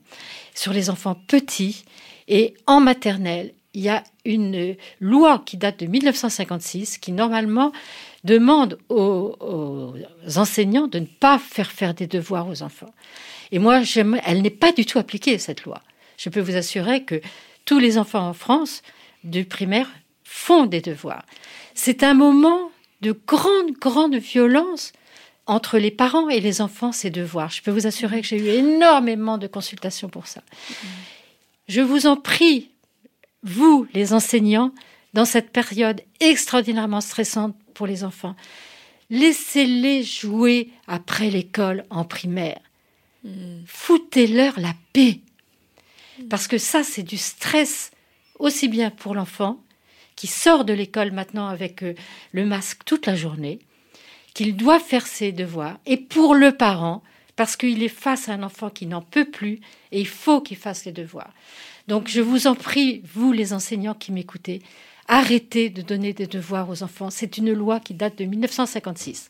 sur les enfants petits et en maternelle. Il y a une loi qui date de 1956 qui normalement demande aux, enseignants de ne pas faire faire des devoirs aux enfants. Et moi, elle n'est pas du tout appliquée, cette loi. Je peux vous assurer que tous les enfants en France, du primaire font des devoirs. C'est un moment de grande, grande violence entre les parents et les enfants ces devoirs. Je peux vous assurer que j'ai eu énormément de consultations pour ça. Je vous en prie, vous, les enseignants, dans cette période extraordinairement stressante pour les enfants, laissez-les jouer après l'école en primaire. Foutez-leur la paix. Parce que ça, c'est du stress aussi bien pour l'enfant qui sort de l'école maintenant avec euh, le masque toute la journée, qu'il doit faire ses devoirs, et pour le parent, parce qu'il est face à un enfant qui n'en peut plus, et il faut qu'il fasse les devoirs. Donc je vous en prie, vous les enseignants qui m'écoutez, arrêtez de donner des devoirs aux enfants. C'est une loi qui date de 1956.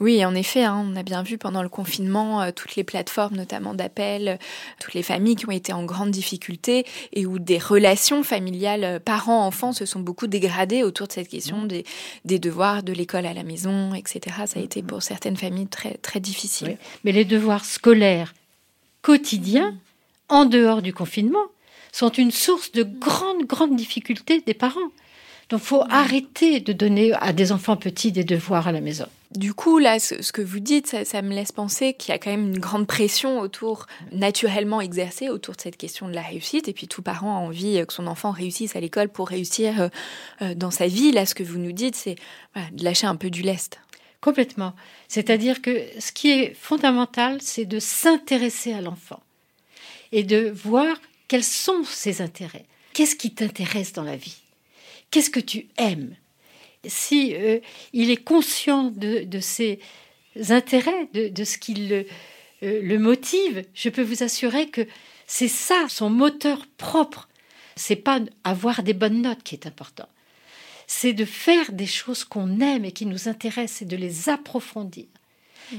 Oui, en effet, hein, on a bien vu pendant le confinement euh, toutes les plateformes, notamment d'appel, euh, toutes les familles qui ont été en grande difficulté et où des relations familiales euh, parents-enfants se sont beaucoup dégradées autour de cette question des, des devoirs de l'école à la maison, etc. Ça a été pour certaines familles très, très difficile. Mais les devoirs scolaires quotidiens, en dehors du confinement, sont une source de grandes, grandes difficultés des parents. Donc, faut arrêter de donner à des enfants petits des devoirs à la maison. Du coup, là, ce, que vous dites, ça, me laisse penser qu'il y a quand même une grande pression autour, naturellement exercée autour de cette question de la réussite. Et puis, tout parent a envie que son enfant réussisse à l'école pour réussir euh, euh, dans sa vie. Là, ce que vous nous dites, c'est de lâcher un peu du lest. Complètement. C'est-à-dire que ce qui est fondamental, c'est de s'intéresser à l'enfant et de voir quels sont ses intérêts. Qu'est-ce qui t'intéresse dans la vie? Qu'est-ce que tu aimes? Si euh, il est conscient de, ses intérêts, de, ce qui le, euh, le, motive, je peux vous assurer que c'est ça son moteur propre. C'est pas avoir des bonnes notes qui est important. C'est de faire des choses qu'on aime et qui nous intéressent et de les approfondir.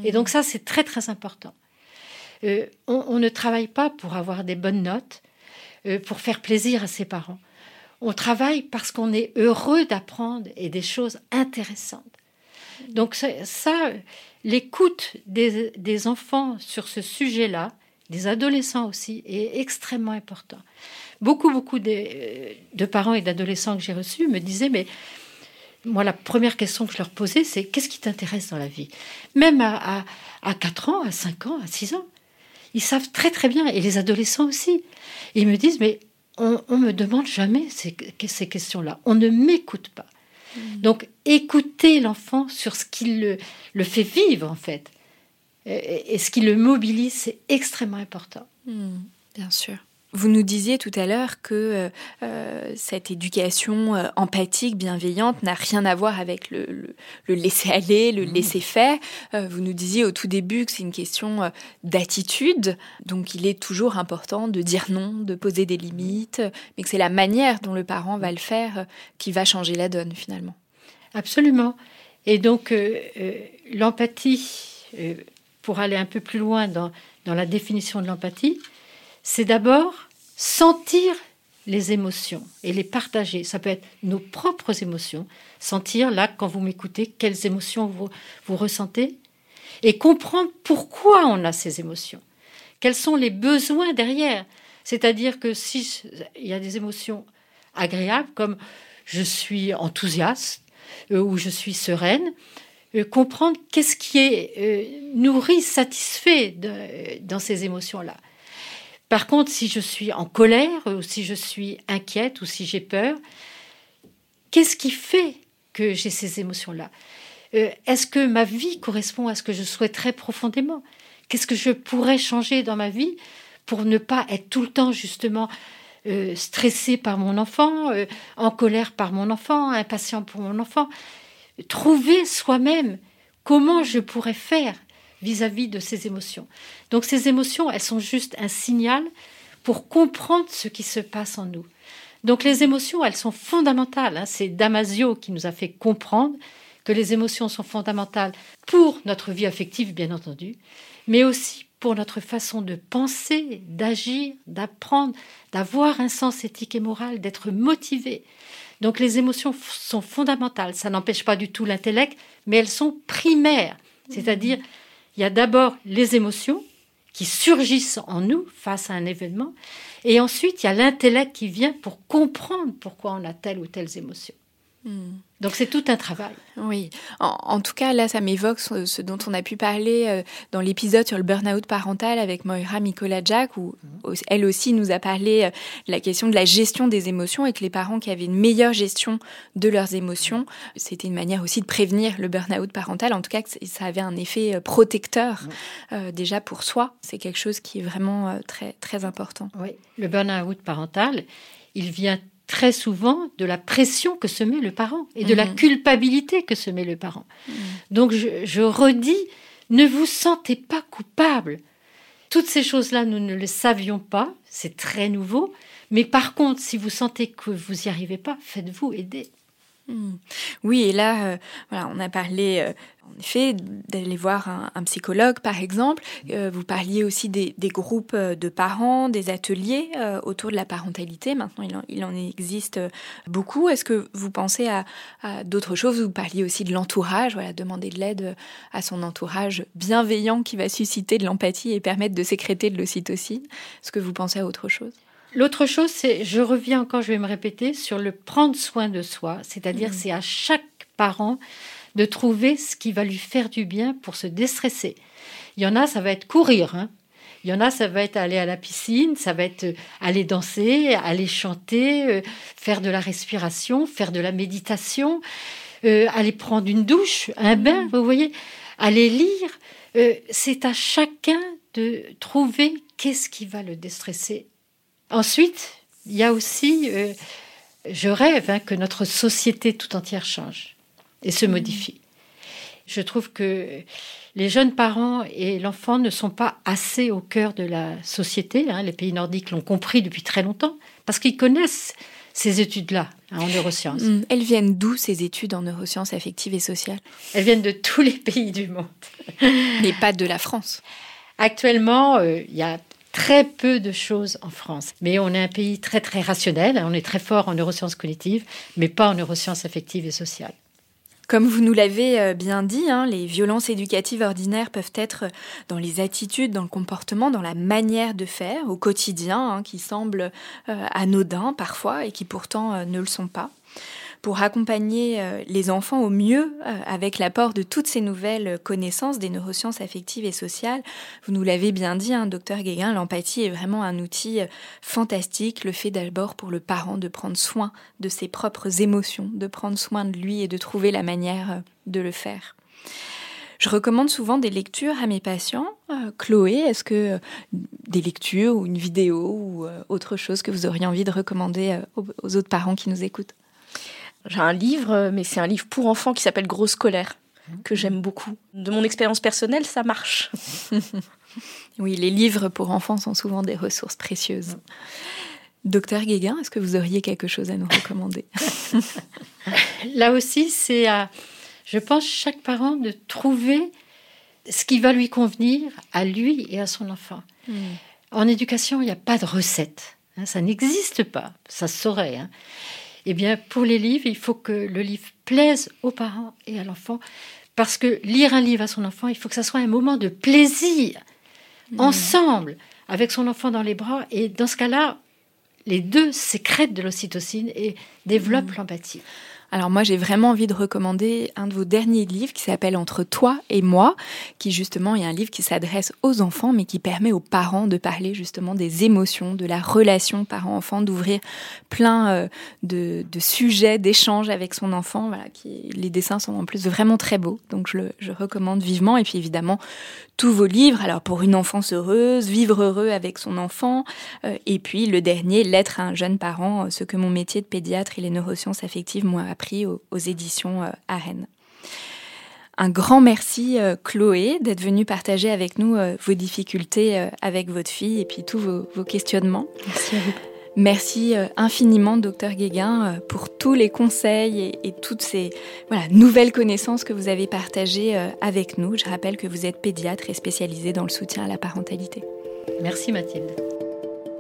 Et donc ça, c'est très très important. Euh, on, ne travaille pas pour avoir des bonnes notes, pour faire plaisir à ses parents on travaille parce qu'on est heureux d'apprendre et des choses intéressantes. Donc ça, l'écoute des, enfants sur ce sujet-là, des adolescents aussi, est extrêmement important. Beaucoup, beaucoup de, parents et d'adolescents que j'ai reçus me disaient, mais moi, la première question que je leur posais, c'est qu'est-ce qui t'intéresse dans la vie? Même à, à, 4 ans, à 5 ans, à 6 ans. Ils savent très très bien, et les adolescents aussi. ils me disent, mais on, ne me demande jamais ces, ces questions-là. On ne m'écoute pas. Mm. Donc, écouter l'enfant sur ce qui le, le, fait vivre, en fait, et, ce qui le mobilise, c'est extrêmement important. Mm, bien sûr. Vous nous disiez tout à l'heure que euh, euh, cette éducation euh, empathique, bienveillante, n'a rien à voir avec le, laisser-aller, le mmh. laisser-faire. vous nous disiez au tout début que c'est une question d'attitude, donc il est toujours important de dire non, de poser des limites, mais que c'est la manière dont le parent va le faire qui va changer la donne finalement. Absolument. Et donc l'empathie, pour aller un peu plus loin dans, dans la définition de l'empathie, c'est d'abord sentir les émotions et les partager. Ça peut être nos propres émotions. Sentir, là, quand vous m'écoutez, quelles émotions vous, ressentez. Et comprendre pourquoi on a ces émotions. Quels sont les besoins derrière. C'est-à-dire que si il y a des émotions agréables, comme je suis enthousiaste euh, ou je suis sereine, euh, comprendre qu'est-ce qui est euh, nourri, satisfait dans ces émotions-là. Par contre, si je suis en colère, ou si je suis inquiète, ou si j'ai peur, qu'est-ce qui fait que j'ai ces émotions-là? Euh, Est-ce que ma vie correspond à ce que je souhaiterais profondément? Qu'est-ce que je pourrais changer dans ma vie pour ne pas être tout le temps justement euh, stressé par mon enfant, euh, en colère par mon enfant, impatient pour mon enfant? Trouver soi-même comment je pourrais faire vis-à-vis de ces émotions. Donc ces émotions, elles sont juste un signal pour comprendre ce qui se passe en nous. Donc les émotions, elles sont fondamentales. Hein. C'est Damasio qui nous a fait comprendre que les émotions sont fondamentales pour notre vie affective, bien entendu, mais aussi pour notre façon de penser, d'agir, d'apprendre, d'avoir un sens éthique et moral, d'être motivé. Donc les émotions sont fondamentales. Ça n'empêche pas du tout l'intellect, mais elles sont primaires. C'est-à-dire, il y a d'abord les émotions qui surgissent en nous face à un événement, et ensuite il y a l'intellect qui vient pour comprendre pourquoi on a telle ou telle émotion. Donc c'est tout un travail. Oui, en, tout cas, là, ça m'évoque ce, dont on a pu parler euh, dans l'épisode sur le burn-out parental avec Moira Jack, où mhm. elle aussi nous a parlé euh, de la question de la gestion des émotions et que les parents qui avaient une meilleure gestion de leurs émotions, c'était une manière aussi de prévenir le burn-out parental. En tout cas, ça avait un effet euh, protecteur déjà pour soi. C'est quelque chose qui est vraiment très, très important. Oui, le burn-out parental, il vient très souvent de la pression que se met le parent et de la mhm. culpabilité que se met le parent. Donc je, redis, ne vous sentez pas coupable. Toutes ces choses-là, nous ne les savions pas, c'est très nouveau. Mais par contre, si vous sentez que vous n'y arrivez pas, faites-vous aider. Mhm. Oui, et là, euh, voilà, on a parlé euh, en effet, d'aller voir un, psychologue, par exemple. Euh, vous parliez aussi des, groupes de parents, des ateliers autour de la parentalité. Maintenant, il en, existe beaucoup. Est-ce que vous pensez à, d'autres choses? Vous parliez aussi de l'entourage, voilà, demander de l'aide à son entourage bienveillant qui va susciter de l'empathie et permettre de sécréter de l'ocytocine. Est-ce que vous pensez à autre chose? L'autre chose, c'est, je reviens encore, je vais me répéter, sur le prendre soin de soi. C'est-à-dire, mmh. c'est à chaque parent de trouver ce qui va lui faire du bien pour se déstresser. Il y en a, ça va être courir. Hein. Il y en a, ça va être aller à la piscine, ça va être euh, aller danser, aller chanter, euh, faire de la respiration, faire de la méditation, euh, aller prendre une douche, un bain, vous voyez, aller lire. c'est à chacun de trouver qu'est-ce qui va le déstresser. Ensuite, il y a aussi, je rêve hein, que notre société tout entière change et se modifie. Je trouve que les jeunes parents et l'enfant ne sont pas assez au cœur de la société. Hein. Les pays nordiques l'ont compris depuis très longtemps parce qu'ils connaissent ces études-là hein, en neurosciences. Mm. Elles viennent d'où ces études en neurosciences affectives et sociales? Elles viennent de tous les pays du monde. Mais pas de la France. Actuellement, euh, il y a très peu de choses en France. Mais on est un pays très très rationnel. On est très fort en neurosciences cognitives, mais pas en neurosciences affectives et sociales. Comme vous nous l'avez euh, bien dit, hein, les violences éducatives ordinaires peuvent être euh, dans les attitudes, dans le comportement, dans la manière de faire au quotidien, hein, qui semblent euh, anodins parfois et qui pourtant ne le sont pas pour accompagner euh, les enfants au mieux euh, avec l'apport de toutes ces nouvelles connaissances des neurosciences affectives et sociales. Vous nous l'avez bien dit, hein, docteur Guéguin, l'empathie est vraiment un outil euh, fantastique. Le fait d'abord pour le parent de prendre soin de ses propres émotions, de prendre soin de lui et de trouver la manière de le faire. Je recommande souvent des lectures à mes patients. Chloé, est-ce que des lectures ou une vidéo ou autre chose que vous auriez envie de recommander aux autres parents qui nous écoutent? J'ai un livre, mais c'est un livre pour enfants qui s'appelle Grosse colère, que j'aime beaucoup. De mon expérience personnelle, ça marche. oui, les livres pour enfants sont souvent des ressources précieuses. Docteur Guéguin, est-ce que vous auriez quelque chose à nous recommander? Là aussi, c'est à, je pense, chaque parent de trouver ce qui va lui convenir à lui et à son enfant. Hmm. En éducation, il n'y a pas de recette. Hein, ça n'existe pas. Ça se saurait. Hein. Eh bien, pour les livres, il faut que le livre plaise aux parents et à l'enfant. Parce que lire un livre à son enfant, il faut que ça soit un moment de plaisir, mmh. ensemble, avec son enfant dans les bras. Et dans ce cas-là, les deux sécrètent de l'ocytocine et développent mmh. l'empathie. Alors moi, j'ai vraiment envie de recommander un de vos derniers livres qui s'appelle Entre toi et moi, qui justement est un livre qui s'adresse aux enfants, mais qui permet aux parents de parler justement des émotions, de la relation parent-enfant, d'ouvrir plein euh, de, sujets, d'échanges avec son enfant. Voilà, les dessins sont en plus vraiment très beaux, donc je le recommande vivement. Et puis évidemment, tous vos livres. Alors pour une enfance heureuse, vivre heureux avec son enfant, euh, et puis le dernier, l'être à un jeune parent, euh, ce que mon métier de pédiatre et les neurosciences affectives m'ont appris aux, éditions euh, à Rennes. Un grand merci Chloé d'être venue partager avec nous vos difficultés avec votre fille et puis tous vos, vos questionnements. Merci à vous. Merci euh, infiniment, docteur Guéguin, euh, pour tous les conseils et, toutes ces nouvelles connaissances que vous avez partagées euh, avec nous. Je rappelle que vous êtes pédiatre et spécialisé dans le soutien à la parentalité. Merci Mathilde.